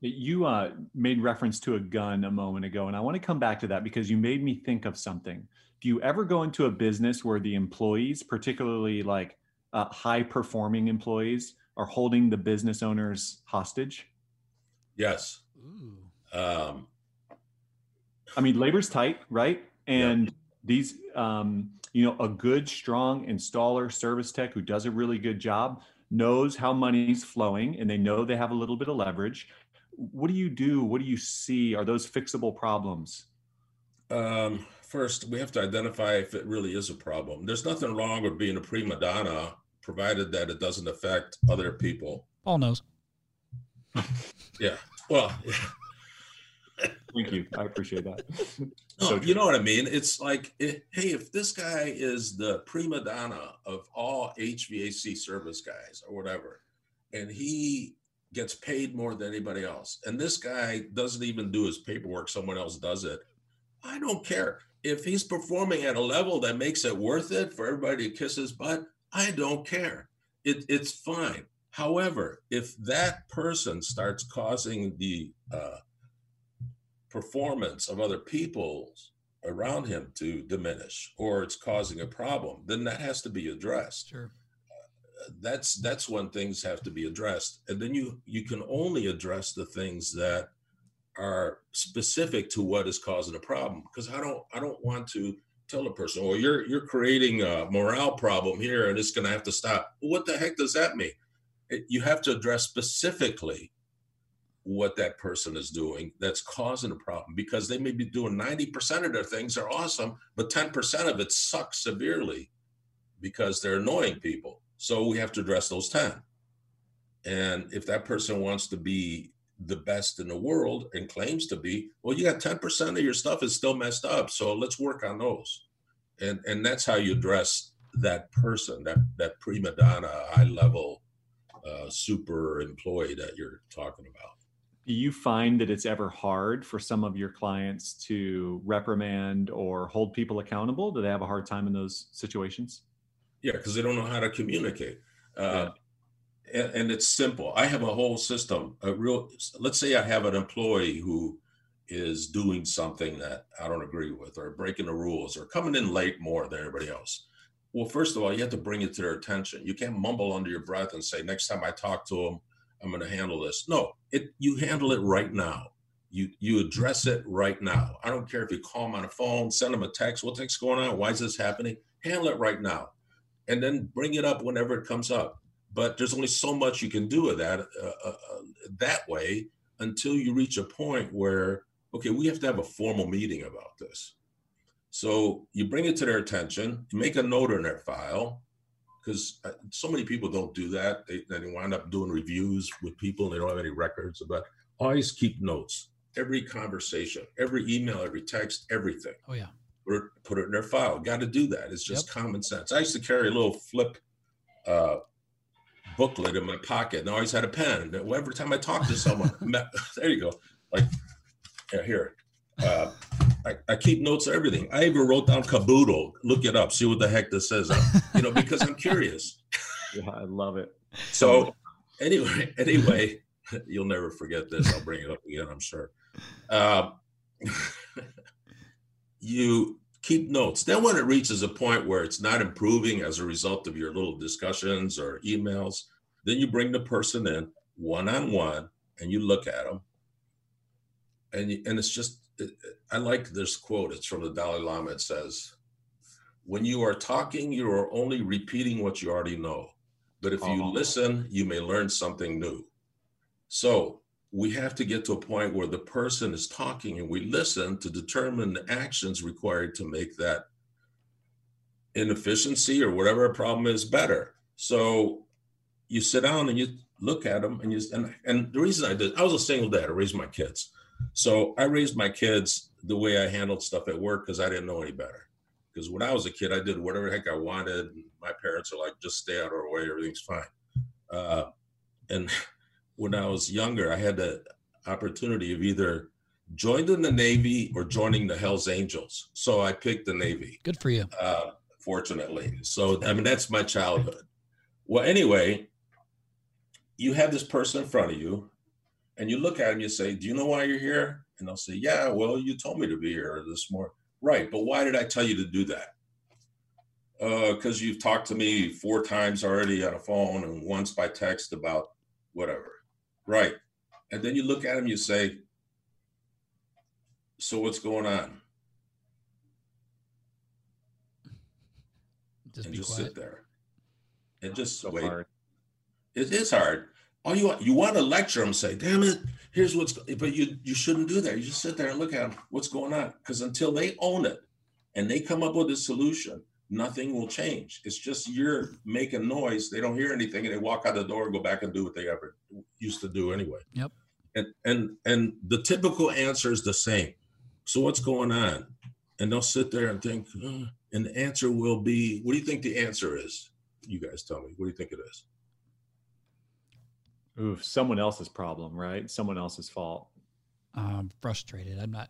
S3: you uh, made reference to a gun a moment ago, and I want to come back to that because you made me think of something. Do you ever go into a business where the employees, particularly like uh, high performing employees, are holding the business owners hostage?
S4: Yes. Um,
S3: I mean, labor's tight, right? And these, um, you know, a good, strong installer service tech who does a really good job knows how money's flowing and they know they have a little bit of leverage what do you do? What do you see? Are those fixable problems?
S4: Um, first, we have to identify if it really is a problem. There's nothing wrong with being a prima donna, provided that it doesn't affect other people.
S2: Paul knows.
S4: yeah. Well,
S3: Thank you. I appreciate that.
S4: No, so you know what I mean? It's like, it, hey, if this guy is the prima donna of all HVAC service guys or whatever, and he gets paid more than anybody else. And this guy doesn't even do his paperwork, someone else does it. I don't care. If he's performing at a level that makes it worth it for everybody to kiss his butt, I don't care. It, it's fine. However, if that person starts causing the uh, performance of other people around him to diminish or it's causing a problem, then that has to be addressed.
S2: Sure
S4: that's that's when things have to be addressed and then you you can only address the things that are specific to what is causing a problem because i don't i don't want to tell a person well you're you're creating a morale problem here and it's going to have to stop. Well, what the heck does that mean? It, you have to address specifically what that person is doing that's causing a problem because they may be doing 90% of their things are awesome but 10% of it sucks severely because they're annoying people. So we have to address those 10. And if that person wants to be the best in the world and claims to be, well, you got 10% of your stuff is still messed up. So let's work on those. And and that's how you address that person, that that prima donna, high level, uh, super employee that you're talking about.
S3: Do you find that it's ever hard for some of your clients to reprimand or hold people accountable? Do they have a hard time in those situations?
S4: Yeah, because they don't know how to communicate. Uh, yeah. And, and, it's simple. I have a whole system. A real. Let's say I have an employee who is doing something that I don't agree with, or breaking the rules, or coming in late more than everybody else. Well, first of all, you have to bring it to their attention. You can't mumble under your breath and say, "Next time I talk to them, I'm going to handle this." No, it. You handle it right now. You you address it right now. I don't care if you call them on the phone, send them a text. What's going on? Why is this happening? Handle it right now and then bring it up whenever it comes up. But there's only so much you can do with that uh, uh, uh, that way until you reach a point where okay, we have to have a formal meeting about this. So you bring it to their attention, you make a note in their file, because uh, so many people don't do that. They, they wind up doing reviews with people and they don't have any records. But always keep notes. Every conversation, every email, every text, everything.
S2: Oh yeah
S4: put it, put it in their file. Got to do that. It's just yep. common sense. I used to carry a little flip uh, booklet in my pocket, and I always had a pen. Every time I talked to someone, there you go. Like, yeah, here. Uh, I, I, keep notes of everything. I even wrote down caboodle. Look it up. See what the heck this says. You know, because I'm curious.
S3: Yeah, I love it.
S4: So, anyway, anyway, you'll never forget this. I'll bring it up again. I'm sure. Uh, you keep notes. Then, when it reaches a point where it's not improving as a result of your little discussions or emails, then you bring the person in one on one and you look at them. And, and it's just, it, I like this quote. It's from the Dalai Lama. It says, When you are talking, you are only repeating what you already know. But if you uh-huh. listen, you may learn something new. So we have to get to a point where the person is talking and we listen to determine the actions required to make that inefficiency or whatever problem is better. So you sit down and you look at them and you and, and the reason I did I was a single dad, I raised my kids. So I raised my kids the way I handled stuff at work because I didn't know any better. Because when I was a kid, I did whatever the heck I wanted. My parents are like, just stay out of our way, everything's fine. Uh, and when I was younger, I had the opportunity of either joining the Navy or joining the Hells Angels. So I picked the Navy.
S2: Good for you.
S4: Uh, fortunately. So, I mean, that's my childhood. Well, anyway, you have this person in front of you and you look at him, you say, Do you know why you're here? And they'll say, Yeah, well, you told me to be here this morning. Right. But why did I tell you to do that? Because uh, you've talked to me four times already on a phone and once by text about whatever. Right. And then you look at him, you say, So what's going on? Just and just quiet. sit there and just so wait. Hard. It is hard. All you want, you want to lecture them, say, "Damn it, here's what's." But you you shouldn't do that. You just sit there and look at them. What's going on? Because until they own it and they come up with a solution, nothing will change. It's just you're making noise. They don't hear anything, and they walk out the door and go back and do what they ever used to do anyway.
S2: Yep.
S4: And and and the typical answer is the same. So what's going on? And they'll sit there and think, uh, and the answer will be, what do you think the answer is? You guys tell me. What do you think it is?
S3: Oof, someone else's problem, right? Someone else's fault.
S2: I'm frustrated. I'm not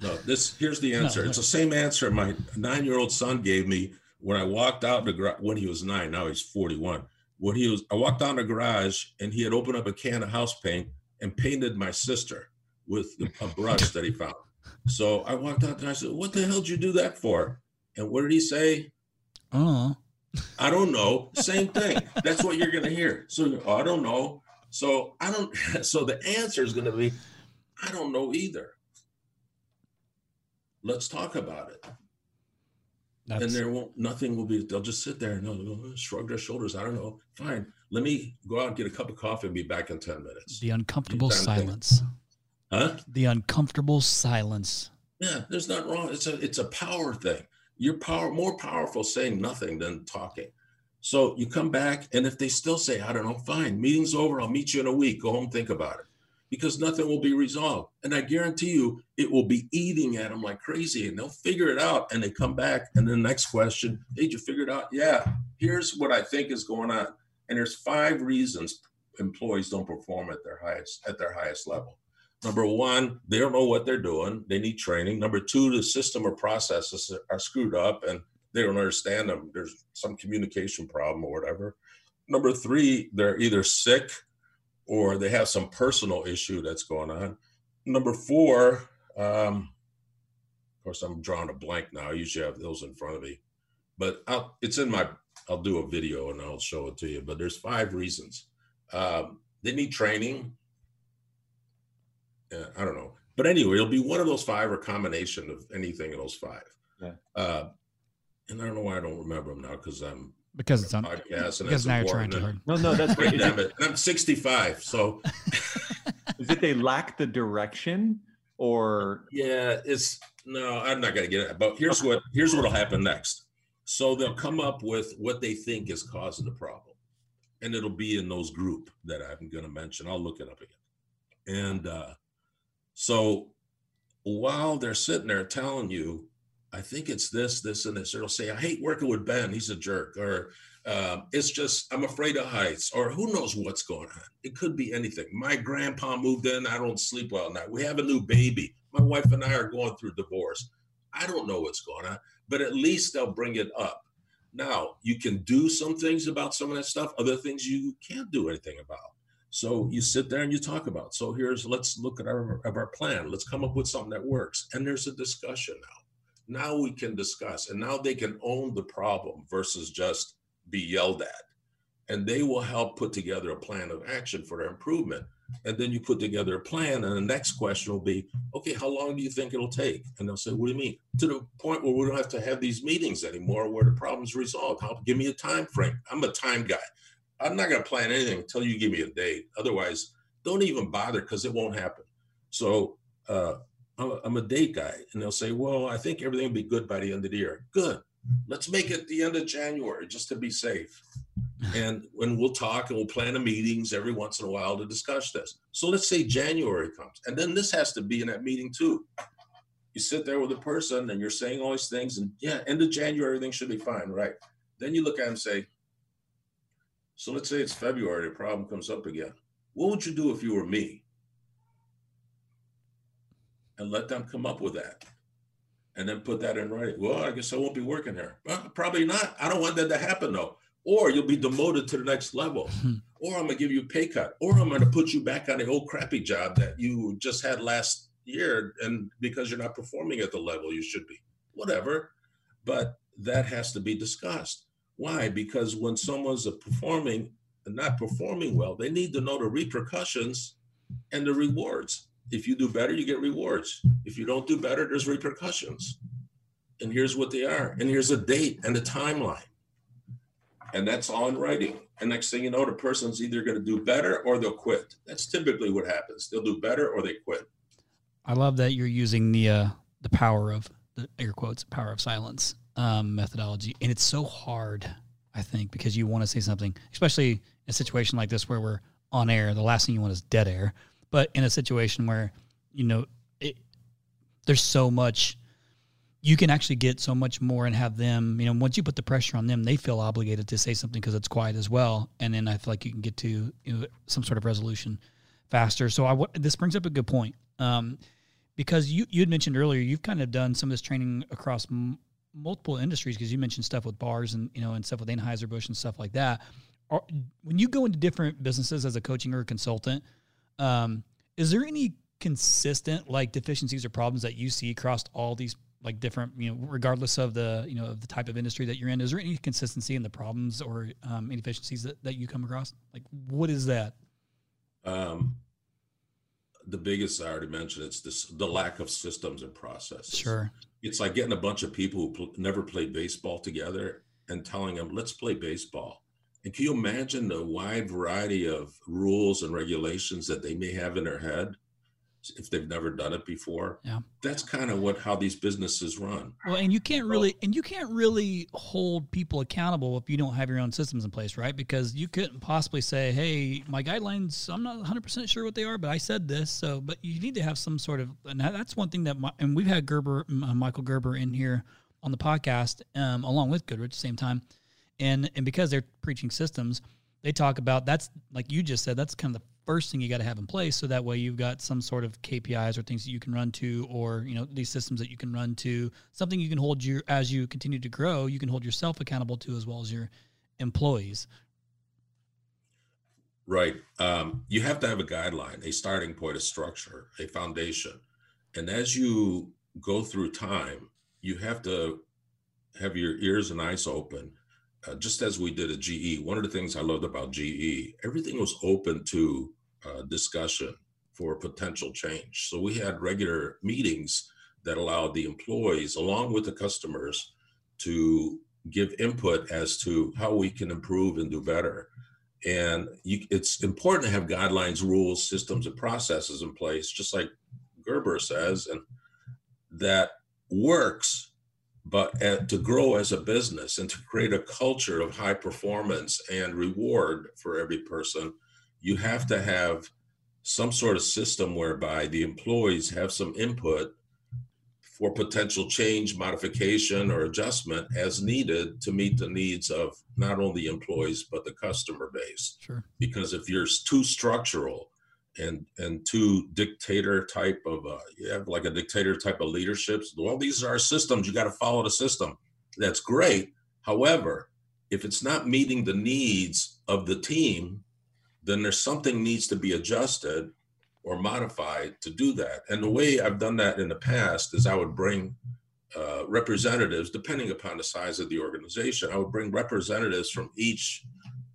S4: no, this here's the answer. No, It's the same answer my nine-year-old son gave me when I walked out the garage when he was nine. Now he's 41. When he was, I walked down the garage and he had opened up a can of house paint and painted my sister with a brush that he found. So I walked out there. I said, "What the hell did you do that for?" And what did he say?
S2: Oh,
S4: I don't know. Same thing. That's what you're gonna hear. So oh, I don't know. So I don't. So the answer is gonna be, I don't know either let's talk about it. That's... And there won't nothing will be. They'll just sit there and they'll shrug their shoulders. I don't know. Fine. Let me go out and get a cup of coffee and be back in ten minutes.
S2: The uncomfortable silence.
S4: Huh?
S2: The uncomfortable silence.
S4: Yeah, there's not wrong. It's a it's a power thing. You're power more powerful saying nothing than talking. So you come back, and if they still say, I don't know, fine, meeting's over, I'll meet you in a week. Go home, think about it. Because nothing will be resolved. And I guarantee you, it will be eating at them like crazy, and they'll figure it out. And they come back, and the next question, did you figure it out? Yeah. Here's what I think is going on. And there's five reasons employees don't perform at their highest at their highest level. Number one, they don't know what they're doing. They need training. Number two, the system or processes are screwed up and they don't understand them. There's some communication problem or whatever. Number three, they're either sick or they have some personal issue that's going on. Number four, um, of course, I'm drawing a blank now. I usually have those in front of me, but I'll, it's in my. I'll do a video and I'll show it to you. But there's five reasons. Um, they need training. Uh, I don't know, but anyway, it'll be one of those five or combination of anything of those five. Yeah. Uh, and I don't know why I don't remember them now because I'm
S2: because it's on
S4: podcast
S2: because now you're trying to hard.
S3: No, no, that's great.
S4: Damn it. I'm 65, so
S3: is it they lack the direction or
S4: yeah, it's no, I'm not gonna get it. But here's what here's what'll happen next. So they'll come up with what they think is causing the problem. And it'll be in those group that I'm gonna mention. I'll look it up again. And uh, so while they're sitting there telling you I think it's this, this, and this. Or it'll say, I hate working with Ben. He's a jerk. Or um, it's just, I'm afraid of heights. Or who knows what's going on. It could be anything. My grandpa moved in. I don't sleep well now. We have a new baby. My wife and I are going through divorce. I don't know what's going on, but at least they'll bring it up. Now, you can do some things about some of that stuff, other things you can't do anything about. So you sit there and you talk about. So here's let's look at our of our plan. Let's come up with something that works. And there's a discussion now now we can discuss and now they can own the problem versus just be yelled at. And they will help put together a plan of action for their improvement. And then you put together a plan and the next question will be okay how long do you think it'll take? And they'll say what do you mean? To the point where we don't have to have these meetings anymore where the problem's resolved. How, give me a time frame. I'm a time guy. I'm not going to plan anything until you give me a date. Otherwise don't even bother because it won't happen. So uh, I'm a date guy. And they'll say, well, I think everything will be good by the end of the year. Good. Let's make it the end of January just to be safe. and when we'll talk and we'll plan a meetings every once in a while to discuss this. So let's say January comes. And then this has to be in that meeting too. You sit there with a person and you're saying all these things, and yeah, end of January, everything should be fine, right? Then you look at them and say, so let's say it's February, the problem comes up again. What would you do if you were me? And let them come up with that and then put that in writing. Well, I guess I won't be working here. Well, probably not. I don't want that to happen though. Or you'll be demoted to the next level. Or I'm gonna give you a pay cut. Or I'm gonna put you back on the old crappy job that you just had last year and because you're not performing at the level you should be. Whatever. But that has to be discussed. Why? Because when someone's performing and not performing well, they need to know the repercussions and the rewards. If you do better, you get rewards. If you don't do better, there's repercussions. And here's what they are. And here's a date and a timeline. And that's all in writing. And next thing you know, the person's either going to do better or they'll quit. That's typically what happens. They'll do better or they quit.
S2: I love that you're using the uh, the power of the air quotes power of silence um, methodology, and it's so hard. I think because you want to say something, especially in a situation like this where we're on air. The last thing you want is dead air. But in a situation where, you know, it, there's so much, you can actually get so much more and have them, you know, once you put the pressure on them, they feel obligated to say something because it's quiet as well. And then I feel like you can get to you know, some sort of resolution faster. So I, this brings up a good point. Um, because you, you had mentioned earlier, you've kind of done some of this training across m- multiple industries because you mentioned stuff with bars and, you know, and stuff with Anheuser-Busch and stuff like that. Are, when you go into different businesses as a coaching or a consultant, um, is there any consistent like deficiencies or problems that you see across all these like different you know regardless of the you know of the type of industry that you're in is there any consistency in the problems or um, any deficiencies that, that you come across? Like what is that?
S4: Um the biggest i already mentioned it's this the lack of systems and processes.
S2: Sure.
S4: It's like getting a bunch of people who pl- never played baseball together and telling them let's play baseball and can you imagine the wide variety of rules and regulations that they may have in their head? if they've never done it before.
S2: Yeah.
S4: That's kind of what how these businesses run.
S2: Well, and you can't really and you can't really hold people accountable if you don't have your own systems in place, right? Because you couldn't possibly say, "Hey, my guidelines, I'm not 100% sure what they are, but I said this." So, but you need to have some sort of and that's one thing that my, and we've had Gerber uh, Michael Gerber in here on the podcast um, along with Goodrich at the same time. And and because they're preaching systems, they talk about that's like you just said, that's kind of the first thing you got to have in place so that way you've got some sort of KPIs or things that you can run to or you know these systems that you can run to something you can hold you as you continue to grow you can hold yourself accountable to as well as your employees.
S4: Right. Um, you have to have a guideline a starting point a structure a foundation. And as you go through time you have to have your ears and eyes open uh, just as we did at GE, one of the things I loved about GE, everything was open to uh, discussion for potential change. So we had regular meetings that allowed the employees, along with the customers, to give input as to how we can improve and do better. And you, it's important to have guidelines, rules, systems, and processes in place, just like Gerber says, and that works. But to grow as a business and to create a culture of high performance and reward for every person, you have to have some sort of system whereby the employees have some input for potential change, modification, or adjustment as needed to meet the needs of not only employees but the customer base.
S2: Sure.
S4: Because if you're too structural and and too dictator type of uh, you have like a dictator type of leaderships, well, these are systems. You got to follow the system. That's great. However, if it's not meeting the needs of the team, then there's something needs to be adjusted or modified to do that. And the way I've done that in the past is I would bring uh, representatives, depending upon the size of the organization, I would bring representatives from each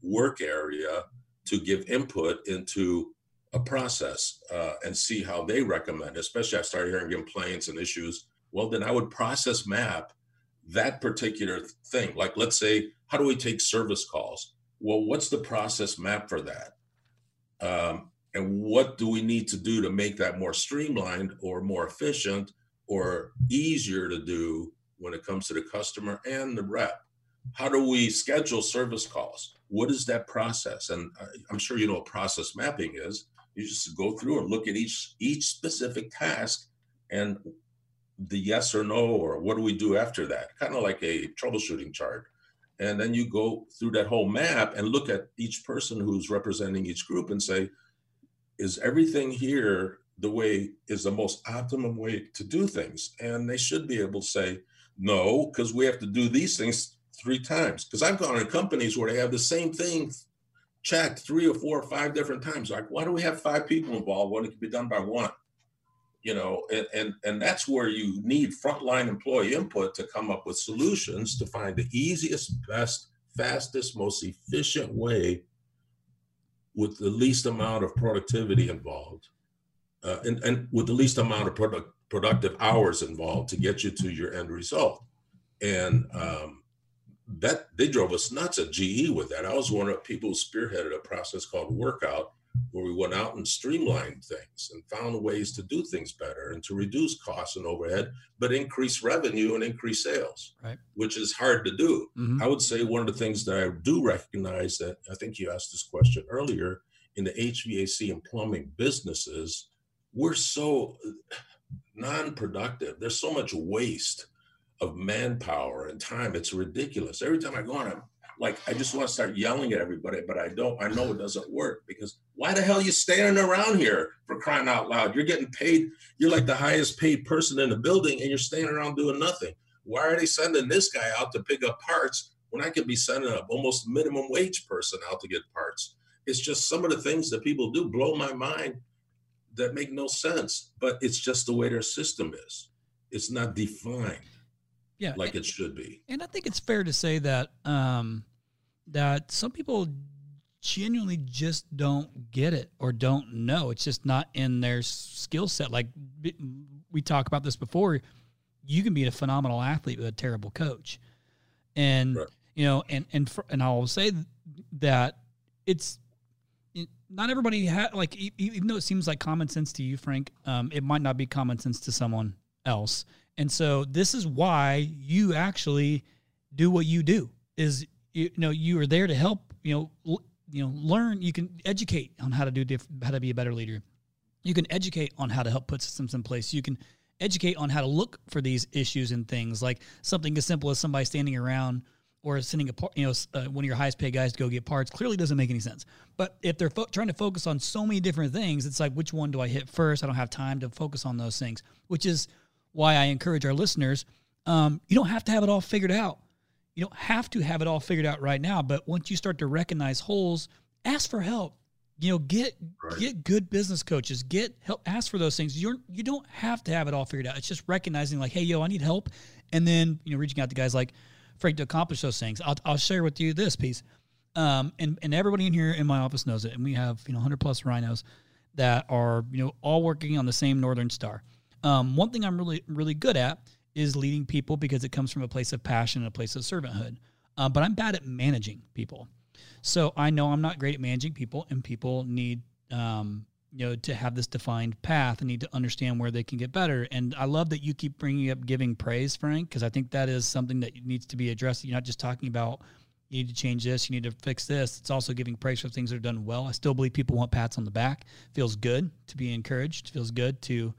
S4: work area to give input into a process uh, and see how they recommend, especially I started hearing complaints and issues. Well, then I would process map that particular thing. Like, let's say, how do we take service calls? Well, what's the process map for that? Um, and what do we need to do to make that more streamlined or more efficient or easier to do when it comes to the customer and the rep? How do we schedule service calls? What is that process? And I'm sure you know what process mapping is. You just go through and look at each each specific task and the yes or no or what do we do after that? Kind of like a troubleshooting chart. And then you go through that whole map and look at each person who's representing each group and say is everything here the way is the most optimum way to do things? And they should be able to say no because we have to do these things three times. Because i've gone to companies where they have the same thing checked three or four or five different times. Like why do we have five people involved when it can be done by one? You know and, and and that's where you need frontline employee input to come up with solutions to find the easiest best fastest most efficient way with the least amount of productivity involved uh, and, and with the least amount of product, productive hours involved to get you to your end result. And um, that they drove us nuts at ge with that i was one of the people who spearheaded a process called workout where we went out and streamlined things and found ways to do things better and to reduce costs and overhead, but increase revenue and increase sales,
S2: right.
S4: which is hard to do. Mm-hmm. I would say one of the things that I do recognize that I think you asked this question earlier in the HVAC and plumbing businesses, we're so non productive. There's so much waste of manpower and time. It's ridiculous. Every time I go on, I'm like I just want to start yelling at everybody, but I don't. I know it doesn't work because why the hell are you standing around here for crying out loud? You're getting paid. You're like the highest paid person in the building, and you're standing around doing nothing. Why are they sending this guy out to pick up parts when I could be sending a almost minimum wage person out to get parts? It's just some of the things that people do blow my mind that make no sense, but it's just the way their system is. It's not defined
S2: yeah,
S4: like it should be.
S2: And I think it's fair to say that um, that some people genuinely just don't get it or don't know. It's just not in their skill set. Like we talked about this before, you can be a phenomenal athlete with a terrible coach, and right. you know, and and for, and I will say that it's not everybody ha- like even though it seems like common sense to you, Frank, um, it might not be common sense to someone else. And so this is why you actually do what you do. Is you know you are there to help you know l- you know learn. You can educate on how to do diff- how to be a better leader. You can educate on how to help put systems in place. You can educate on how to look for these issues and things like something as simple as somebody standing around or sending a you know uh, one of your highest paid guys to go get parts clearly doesn't make any sense. But if they're fo- trying to focus on so many different things, it's like which one do I hit first? I don't have time to focus on those things, which is why I encourage our listeners. Um, you don't have to have it all figured out. You don't have to have it all figured out right now. But once you start to recognize holes, ask for help. You know, get right. get good business coaches. Get help. Ask for those things. You're you don't have to have it all figured out. It's just recognizing like, hey, yo, I need help, and then you know, reaching out to guys like Frank to accomplish those things. I'll, I'll share with you this piece. Um, and, and everybody in here in my office knows it. And we have, you know, 100 plus rhinos that are, you know, all working on the same Northern Star. Um, one thing I'm really, really good at is leading people because it comes from a place of passion and a place of servanthood. Uh, but I'm bad at managing people. So I know I'm not great at managing people, and people need um, you know to have this defined path and need to understand where they can get better. And i love that you keep bringing up giving praise frank because i think that is something that needs to be addressed. You're not just talking about you need to change this you need to fix this. It's also giving praise for things that are done well. I still believe people want pats on the back. Feels good to be encouraged. Feels good to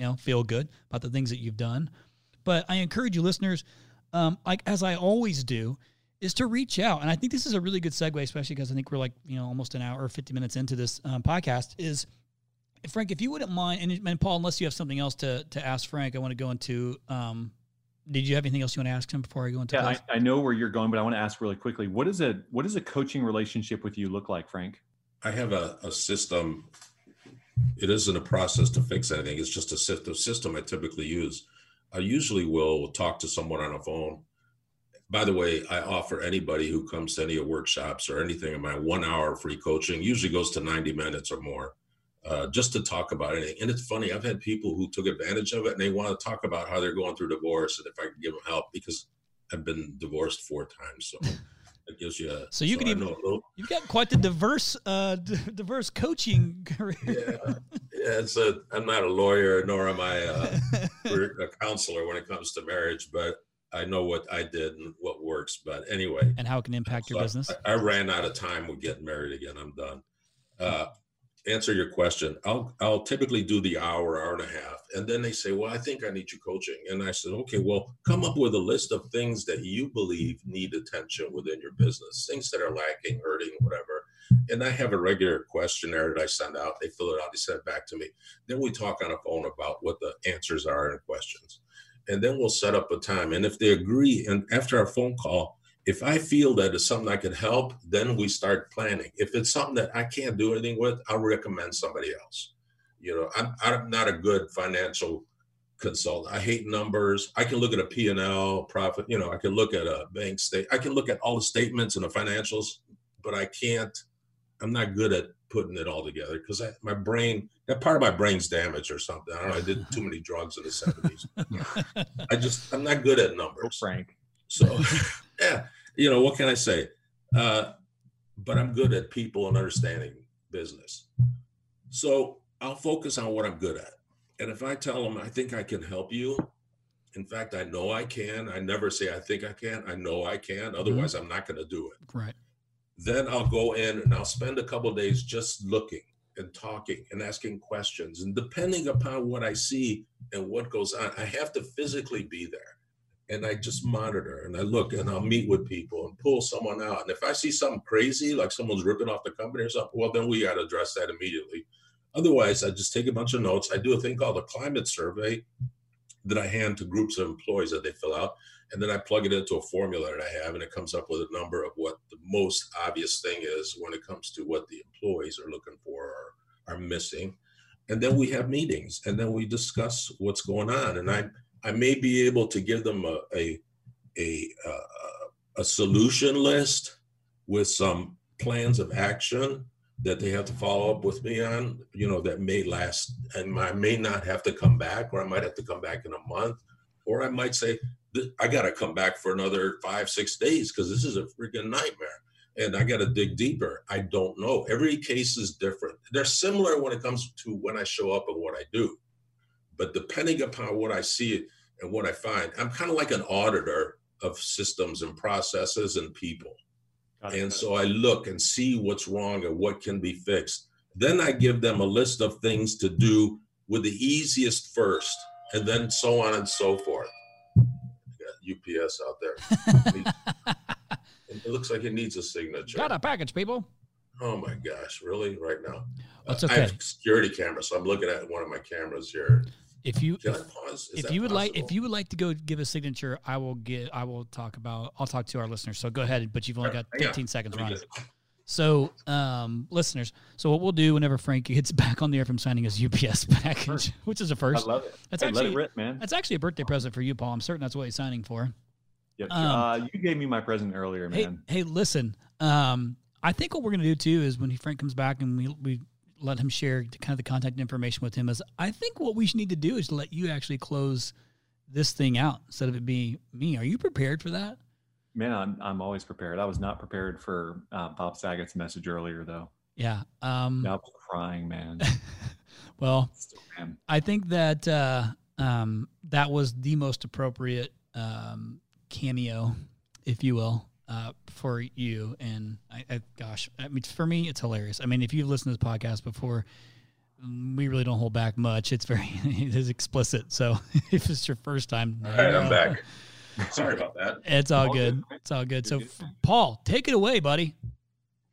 S2: you know feel good about the things that you've done but i encourage you listeners um, like as i always do is to reach out. And I think this is a really good segue, especially because I think we're like, you know, almost an hour or 50 minutes into this um, podcast is Frank, if you wouldn't mind, and, and, Paul, unless you have something else to, to ask Frank, I want to go into. Um, did you have anything else you want to ask him before I go into?
S3: Yeah, I, I, know where you're going, but I want to ask really quickly. What is a what does a coaching relationship with you look like, Frank?
S4: I have a, a system. It isn't a process to fix anything. It's just a system. System I typically use. I usually will talk to someone on a phone. By the way, I offer anybody who comes to any of workshops or anything in my one hour free coaching. Usually goes to ninety minutes or more uh, just to talk about it. And it's funny, I've had people who took advantage of it and they want to talk about how they're going through divorce and if I can give them help because I've been divorced four times. So it gives you. A,
S2: so you so can even little, you've got quite the diverse, uh, d- diverse coaching career.
S4: yeah, yeah. It's a. I'm not a lawyer, nor am I a, a counselor when it comes to marriage, but I know what I did and what works. But anyway,
S2: and how it can impact so your business.
S4: I, I, ran out of time with getting married again. I'm done. Uh, answer your question, I'll I'll typically do the hour, hour and a half, and then they say, "Well, I think I need you coaching," and I said, "Okay, well, come up with a list of things that you believe need attention within your business, things that are lacking, hurting, whatever." And I have a regular questionnaire that I send out. They fill it out, they send it back to me. Then we talk on the phone about what the answers are and questions, and then we'll set up a time. And if they agree, and after our phone call, if I feel that it's something I can help, then we start planning. If it's something that I can't do anything with, I'll recommend somebody else. You know, I'm, I'm not a good financial consultant. I hate numbers. I can look at a P&L profit, you know, I can look at a bank state. I can look at all the statements and the financials, but I can't, I'm not good at putting it all together because my brain, that part of my brain's damaged or something. I don't know. I did too many drugs in the 70s. I just, I'm not good at numbers.
S3: Frank.
S4: So, yeah, you know, what can I say? Uh, but I'm good at people and understanding business. So I'll focus on what I'm good at. And if I tell them, I think I can help you, in fact, I know I can. I never say I think I can. I know I can. Mm-hmm. Otherwise, mm-hmm. I'm not going to do it.
S2: Right.
S4: Then I'll go in and I'll spend a couple days just looking and talking and asking questions. And depending upon what I see and what goes on, I have to physically be there and I just monitor and I look and I'll meet with people and pull someone out. And if I see something crazy, like someone's ripping off the company or something, well, then we got to address that immediately. Otherwise, I just take a bunch of notes. I do a thing called a climate survey that I hand to groups of employees that they fill out. And then I plug it into a formula that I have, and it comes up with a number of what the most obvious thing is when it comes to what the employees are looking for or are missing. And then we have meetings, and then we discuss what's going on. And I I may be able to give them a a a, a, a solution list with some plans of action that they have to follow up with me on, you know, that may last and I may not have to come back, or I might have to come back in a month, or I might say, I got to come back for another five, six days because this is a freaking nightmare. and I got to dig deeper. I don't know. Every case is different. They're similar when it comes to when I show up and what I do, but depending upon what I see and what I find, I'm kind of like an auditor of systems and processes and people. And so I look and see what's wrong and what can be fixed. Then I give them a list of things to do with the easiest first, and then so on and so forth. Got UPS out there. it looks like it needs a signature.
S2: Got a package, people.
S4: Oh my gosh, really? Right now?
S2: That's
S4: Uh, I
S2: okay.
S4: have security camera, so I'm looking at one of my cameras here.
S2: If you if,
S4: pause?
S2: If you would like if you would like to go give a signature, I will get I will talk about I'll talk to our listeners. So go ahead, but you've only got
S4: Hang on.
S2: 15 seconds,
S4: Let
S2: Ron. So, um, listeners, so what we'll do whenever Frank gets back on the air from signing his UPS package, which is a first, I
S3: love it.
S2: That's
S3: Hey, let
S2: actually
S3: it rip, man.
S2: that's actually a birthday present for you, Paul. I'm certain that's what he's signing for.
S3: Yep.
S2: um,
S3: uh, you gave me my present earlier,
S2: Hey,
S3: man.
S2: hey, listen. Um, I think what we're gonna do too is when Frank comes back and we we let him share kind of the contact information with him. Is I think what we should need to do is let you actually close this thing out instead of it being me. Are you prepared for that?
S3: Man, I'm I'm always prepared. I was not prepared for uh, Bob Saget's message earlier, though.
S2: Yeah. Um,
S3: I was crying, man.
S2: well. I think that uh, um, that was the most appropriate um, cameo, if you will, uh, for you. And I, I, gosh, I mean, for me, it's hilarious. I mean, if you've listened to this podcast before, we really don't hold back much. It's very, it is explicit. So if it's your first time,
S4: All right, I'm
S2: uh,
S4: back. Sorry about that.
S2: It's all
S3: All
S2: good.
S3: good.
S2: It's all good. So,
S3: good.
S2: f- Paul, take it away, buddy.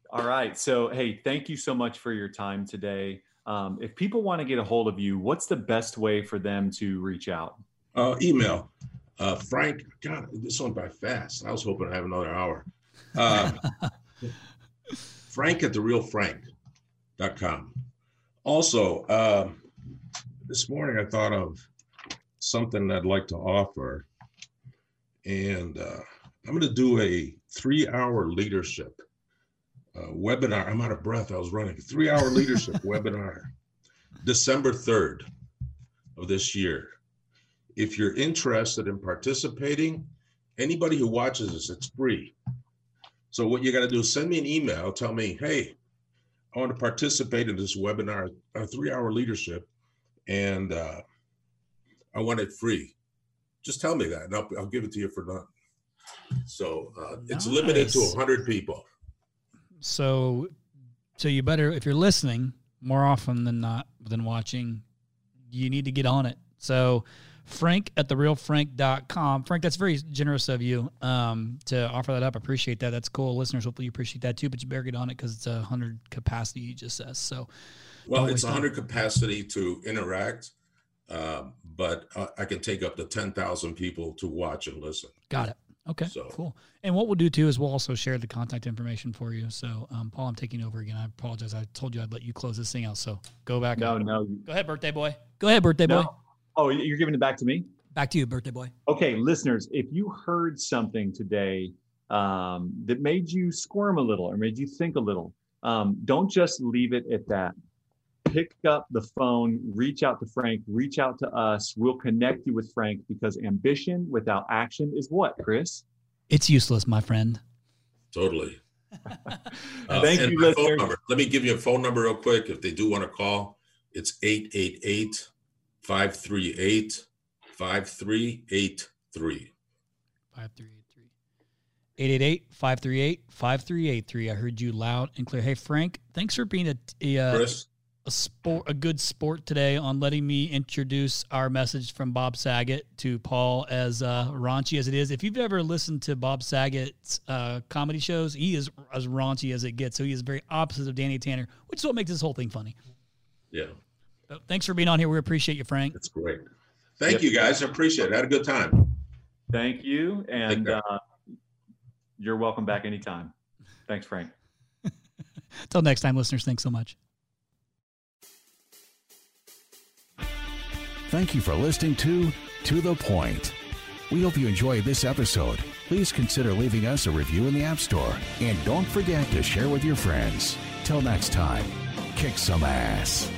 S3: All right. So, hey, thank you so much for your time today. Um, if people want to get a hold of you, what's the best way for them to reach out?
S4: Uh, email. Uh, Frank, God, this went by fast. I was hoping to have another hour. Uh, Frank at the real Frank.com. Also, um, this morning I thought of something I'd like to offer. And uh, I'm going to do a three hour leadership uh, webinar. I'm out of breath. I was running a three hour leadership webinar December 3rd of this year. If you're interested in participating, anybody who watches this, it's free. So what you got to do is send me an email, tell me, hey, I want to participate in this webinar, a three-hour leadership, and uh, I want it free. Just tell me that, and I'll, I'll give it to you for none. So uh, it's limited to 100 people.
S2: So, so you better if you're listening more often than not than watching, you need to get on it. So, Frank at therealfrank.com. Frank, that's very generous of you um, to offer that up. I appreciate that. That's cool. Listeners, hopefully you appreciate that too. But you better get on it because it's a hundred capacity. You just says so.
S4: Well, it's
S2: waste time.
S4: 100 capacity to interact, um, but uh, I can take up to 10,000 people to watch and listen.
S2: Got it. Okay,
S4: So-
S2: cool. And what we'll do too is we'll also share the contact information for you. So, um, Paul, I'm taking over again. I apologize. I told you I'd let you close this thing out. So go back.
S3: No,
S2: on.
S3: no,
S2: Go ahead, birthday boy. Go ahead, birthday boy.
S3: No. Oh, you're giving it back to me?
S2: Back to you, birthday boy.
S3: Okay, listeners, if you heard something today um, that made you squirm a little or made you think a little, um, don't just leave it at that. Pick up the phone, reach out to Frank, reach out to us. We'll connect you with Frank because ambition without action is what, Chris?
S2: It's useless, my friend.
S4: Totally. Uh,
S3: Thank you, listeners.
S4: Let me give you a phone number real quick. If they do want to call, it's 888 538 5383.
S2: 5383. 888-538-5383. I heard you loud and clear. Hey Frank, thanks for being a a, uh, a sport a good sport today on letting me introduce our message from Bob Saget to Paul as uh, raunchy as it is. If you've ever listened to Bob Saget's uh, comedy shows, he is as raunchy as it gets. So he is very opposite of Danny Tanner, which is what makes this whole thing funny.
S4: yeah,
S2: But thanks for being on here. We appreciate you, Frank.
S4: that's great. Thank
S3: Yep.
S4: you guys. I appreciate it. I had a good time.
S3: Thank you. And uh, you're welcome back anytime. Thanks, Frank.
S2: Until next time, listeners, thanks so much.
S1: Thank you for listening to To the Point. We hope you enjoyed this episode. Please consider leaving us a review in the App Store. And don't forget to share with your friends. Till next time, kick some ass.